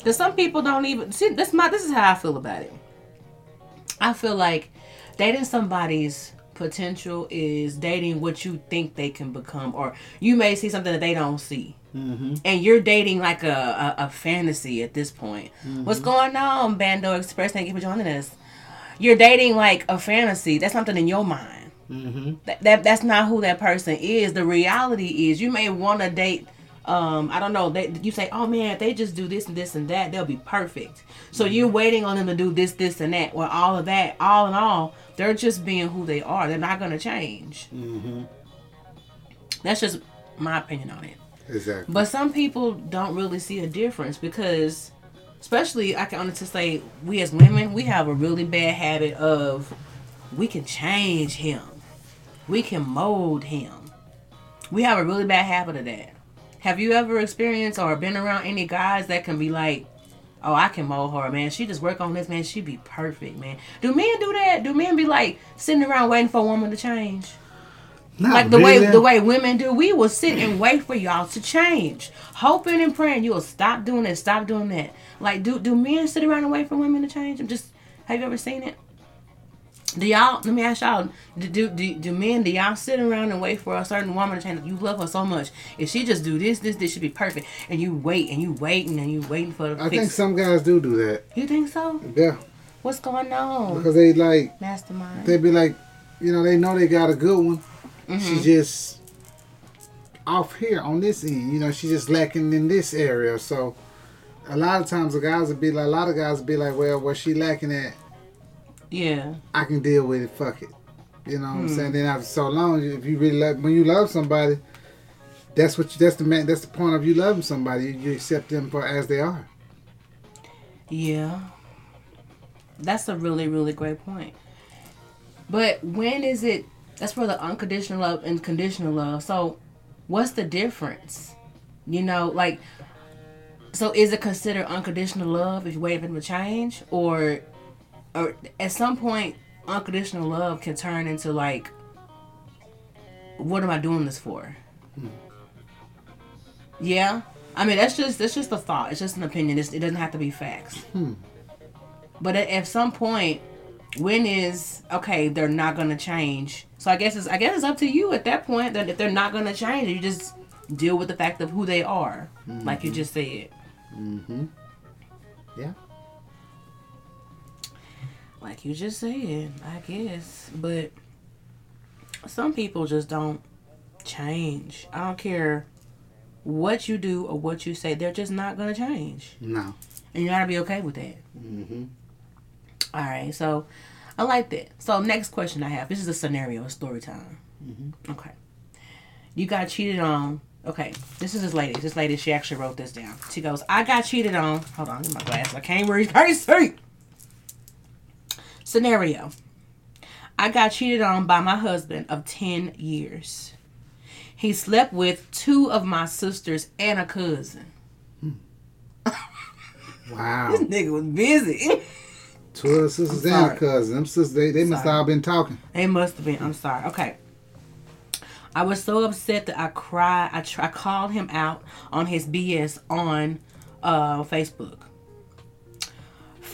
Cause some people don't even see this. My this is how I feel about it. I feel like dating somebody's potential is dating what you think they can become, or you may see something that they don't see, Mm-hmm. and you're dating like a a, a fantasy at this point. What's going on, Bando Express? Thank you for joining us. You're dating like a fantasy. That's something in your mind Mm-hmm. that, that that's not who that person is. The reality is you may want to date um I don't know, they you say, "Oh man, if they just do this and this and that, they'll be perfect." So you're waiting on them to do this this and that. Well, all of that, all in all, they're just being who they are. They're not going to change. Mm-hmm. That's just my opinion on it. Exactly. But some people don't really see a difference because, especially, I can honestly say, we as women, we have a really bad habit of we can change him, we can mold him. We have a really bad habit of that. Have you ever experienced or been around any guys that can be like, oh, I can mold her, man. She just work on this, man. She be perfect, man. Do men do that? Do men be like sitting around waiting for a woman to change? Not like the way the way women do, we will sit and wait for y'all to change, hoping and praying you will stop doing this, stop doing that. Like, do do men sit around and wait for women to change? I'm just, have you ever seen it? Do y'all? Let me ask y'all. Do, do do do men? Do y'all sit around and wait for a certain woman to change? You love her so much. If she just do this, this, this should be perfect, and you wait and you waiting and you waiting for the I fix. think some guys do do that. you think so? Yeah, What's going on? because they like Mastermind. they be like, you know, they know they got a good one. She Mhm. just off here on this end. You know, she just lacking in this area. So a lot of times the guys would be like, a lot of guys would be like, well, where she lacking at? Yeah. I can deal with it. Fuck it. You know what I'm Hmm. saying? Then after so long, if you really love, when you love somebody, that's what you, that's the man. That's the point of you loving somebody. You, you accept them for as they are. Yeah. That's a really, really great point. But when is it that's for the unconditional love and conditional love. So what's the difference? You know, like so is it considered unconditional love if you wait for them to change? Or or at some point unconditional love can turn into like what am I doing this for? Yeah. I mean that's just that's just a thought. It's just an opinion. It's, it doesn't have to be facts. Hmm. But at, at some point, when is okay? They're not gonna change. So I guess it's I guess it's up to you at that point. That if they're not gonna change, you just deal with the fact of who they are, like you Mhm. just said. Mm-hmm. Yeah. Like you just said, I guess. But some people just don't change. I don't care what you do or what you say. They're just not gonna change, No. and you gotta be okay with that. Mm-hmm. All right, so I like that. So next question I have. This is a scenario, a story time. Mm-hmm. Okay. You got cheated on. Okay, this is this lady. This lady, she actually wrote this down. She goes, I got cheated on. Hold on, get my glasses. I can't read. Can't see. Scenario. I got cheated on by my husband of 10 years. He slept with two of my sisters and a cousin. Wow. This nigga was busy. Two of sisters and a cousin. Them sisters, they, they must Sorry. all been talking. They must have been. I'm sorry. Okay. I was so upset that I cried. I, tr- I called him out on his BS on uh, Facebook.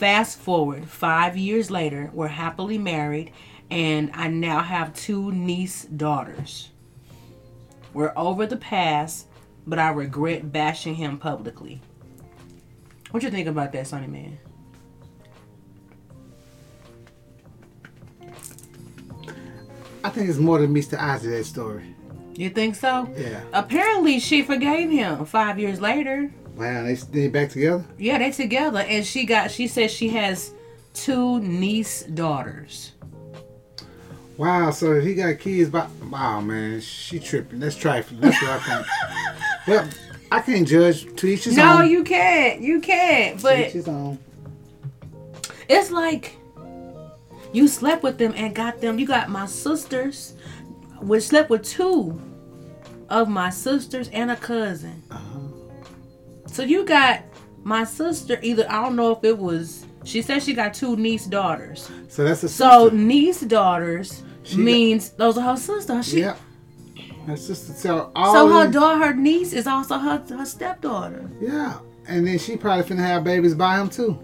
Fast forward five years later, we're happily married, and I now have two niece daughters. We're over the past, but I regret bashing him publicly. What you think about that, Sonny Man? I think it's more than meets the eyes of that story. You think so? Yeah. Apparently, she forgave him five years later. Wow, they they back together? Yeah, they together, and she got. She says she has two niece daughters. Wow, so he got kids by wow man, she tripping. That's trifling. That's what I think. (laughs) well, I can't judge to each his no, own. you can't. You can't. To But each his own. it's like you slept with them and got them. You got my sisters, which slept with two of my sisters and a cousin. Uh-huh. So you got my sister. Either I don't know if it was. She said she got two niece daughters. So that's a So sister. niece daughters She got- means those are her sisters. She, yeah. Her sister so all So her daughter, her niece, is also her her stepdaughter. Yeah. And then she probably finna have babies by him too.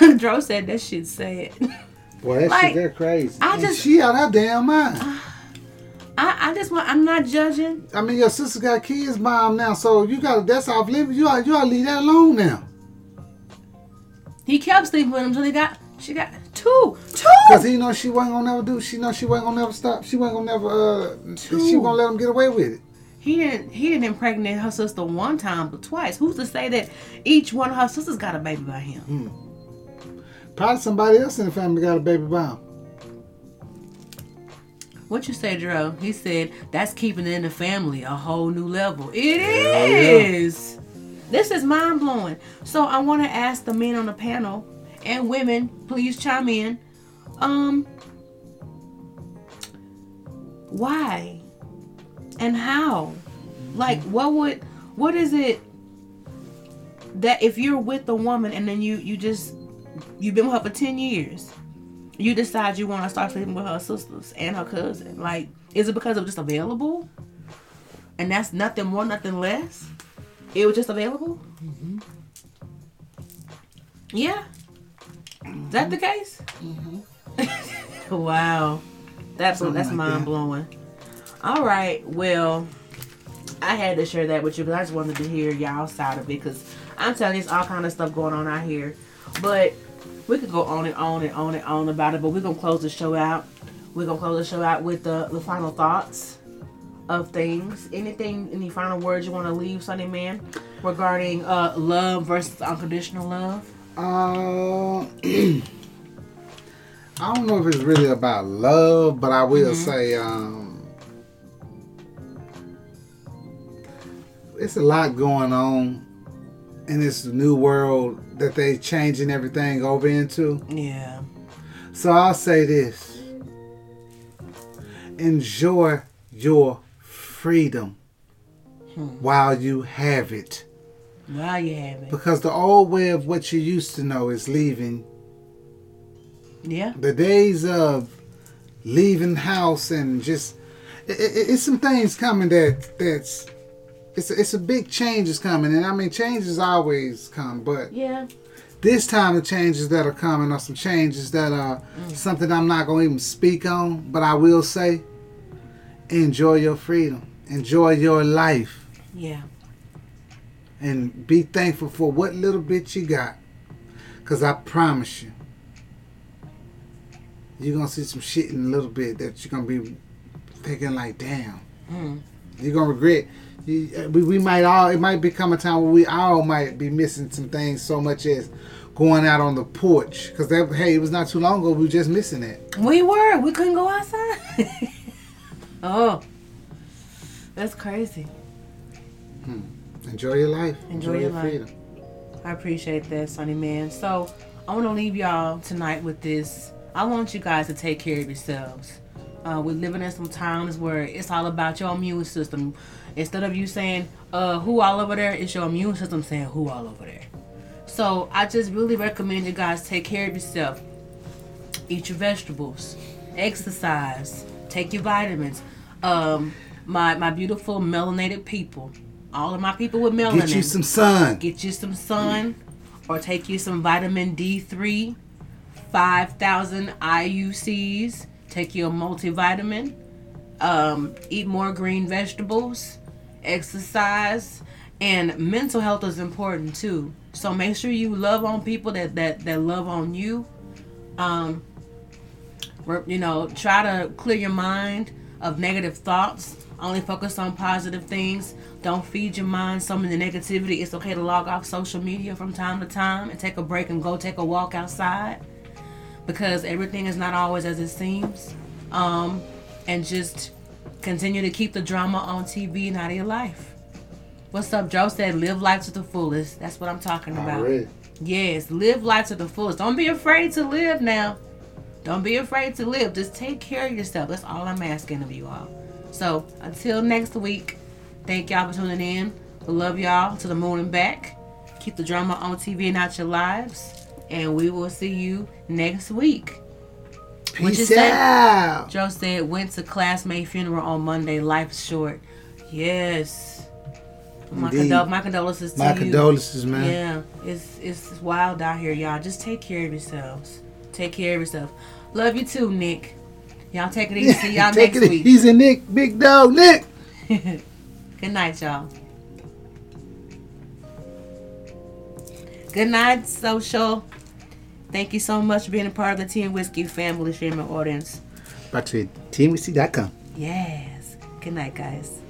(laughs) Dro said that shit sad. Boy, that Like, shit they're crazy. I And just- she out her damn mind. Uh, I, I just want. I'm not judging. I mean, your sister got kids by him now, so you got that's off limits. You ought, you ought to leave that alone now. He kept sleeping with him until he got. She got two, two. Cause he know she wasn't gonna never do. She know she wasn't gonna never stop. She wasn't gonna never. Uh, she Two. gonna let him get away with it. He didn't. He didn't impregnate her sister one time, but twice. Who's to say that each one of her sisters got a baby by him? Probably somebody else in the family got a baby by him. What you say, Dro? He said that's keeping it in the family a whole new level. It is. This is mind blowing. So I want to ask the men on the panel and women, please chime in. Um, why and how? Like, what would what is it that if you're with a woman and then you you just you've been with her for ten years, you decide you want to start sleeping with her sisters and her cousin. Like, is it because it was just available? And that's nothing more, nothing less? It was just available? Mm-hmm. Yeah. Is that the mm-hmm. case? Mm-hmm. (laughs) wow. That's Something that's like mind that. blowing. All right. Well, I had to share that with you because I just wanted to hear y'all side of it because I'm telling you, it's all kind of stuff going on out here. But we could go on and on and on and on about it. But we're gonna close the show out. We're gonna close the show out with the the final thoughts of things. Anything, any final words you want to leave, Sunny Man? regarding uh, love versus unconditional love? Uh, (clears throat) I don't know if it's really about love, but I will Mhm. say um, it's a lot going on in this new world that they changing everything over into. Yeah. So I'll say this: enjoy your freedom hmm. while you have it. While you have it. Because the old way of what you used to know is leaving. Yeah. The days of leaving house and just it, it, it's some things coming that that's it's a, it's a big change is coming and I mean changes always come but Yeah. this time the changes that are coming are some changes that are something I'm not going to even speak on but I will say enjoy your freedom enjoy your life Yeah. and be thankful for what little bit you got. Cause I promise you, you're gonna see some shit in a little bit that you're gonna be thinking like, damn. Mm. You're gonna regret. You, uh, we, we might all. It might become a time where we all might be missing some things so much as going out on the porch. Cause that hey, it was not too long ago. We were just missing it. We were. We couldn't go outside. (laughs) oh. That's crazy. Hmm. Enjoy your life. Enjoy, your, life. I appreciate that, Sonny Man. So I want to leave y'all tonight with this. I want you guys to take care of yourselves. Uh, we're living in some times where it's all about your immune system. Instead of you saying uh, "who all over there," it's your immune system saying "who all over there." So I just really recommend you guys take care of yourself. Eat your vegetables, exercise, take your vitamins. Um, my my beautiful melanated people, all of my people with melanin. Get you some sun. Get you some sun, or take you some vitamin D three, five thousand IUCs. Take your multivitamin. Um, eat more green vegetables. Exercise, and mental health is important too. So make sure you love on people that that that love on you. Um, you know, try to clear your mind of negative thoughts. Only focus on positive things. Don't feed your mind some of the negativity. It's okay to log off social media from time to time and take a break and go take a walk outside because everything is not always as it seems. Um, and just continue to keep the drama on TV and out of your life. What's up? Joe said, live life to the fullest. That's what I'm talking about. Yes, live life to the fullest. Don't be afraid to live now. Don't be afraid to live. Just take care of yourself. That's all I'm asking of you all. So until next week, thank y'all for tuning in. We love y'all to the moon and back. Keep the drama on TV and out your lives. And we will see you next week. Peace out. Joe said went to classmate funeral on Monday. Life's short. Yes. My, condol- my condolences to My you. condolences, man. Yeah, it's it's wild out here, y'all. Just take care of yourselves. Take care of yourself. Love you too, Nick. Y'all take it easy. See y'all (laughs) Take next it week. easy, Nick. Big dog, Nick. (laughs) Good night, y'all. Good night, social. Thank you so much for being a part of the Tea and Whiskey family streaming audience. Back to teamwc.com. Yes. Good night, guys.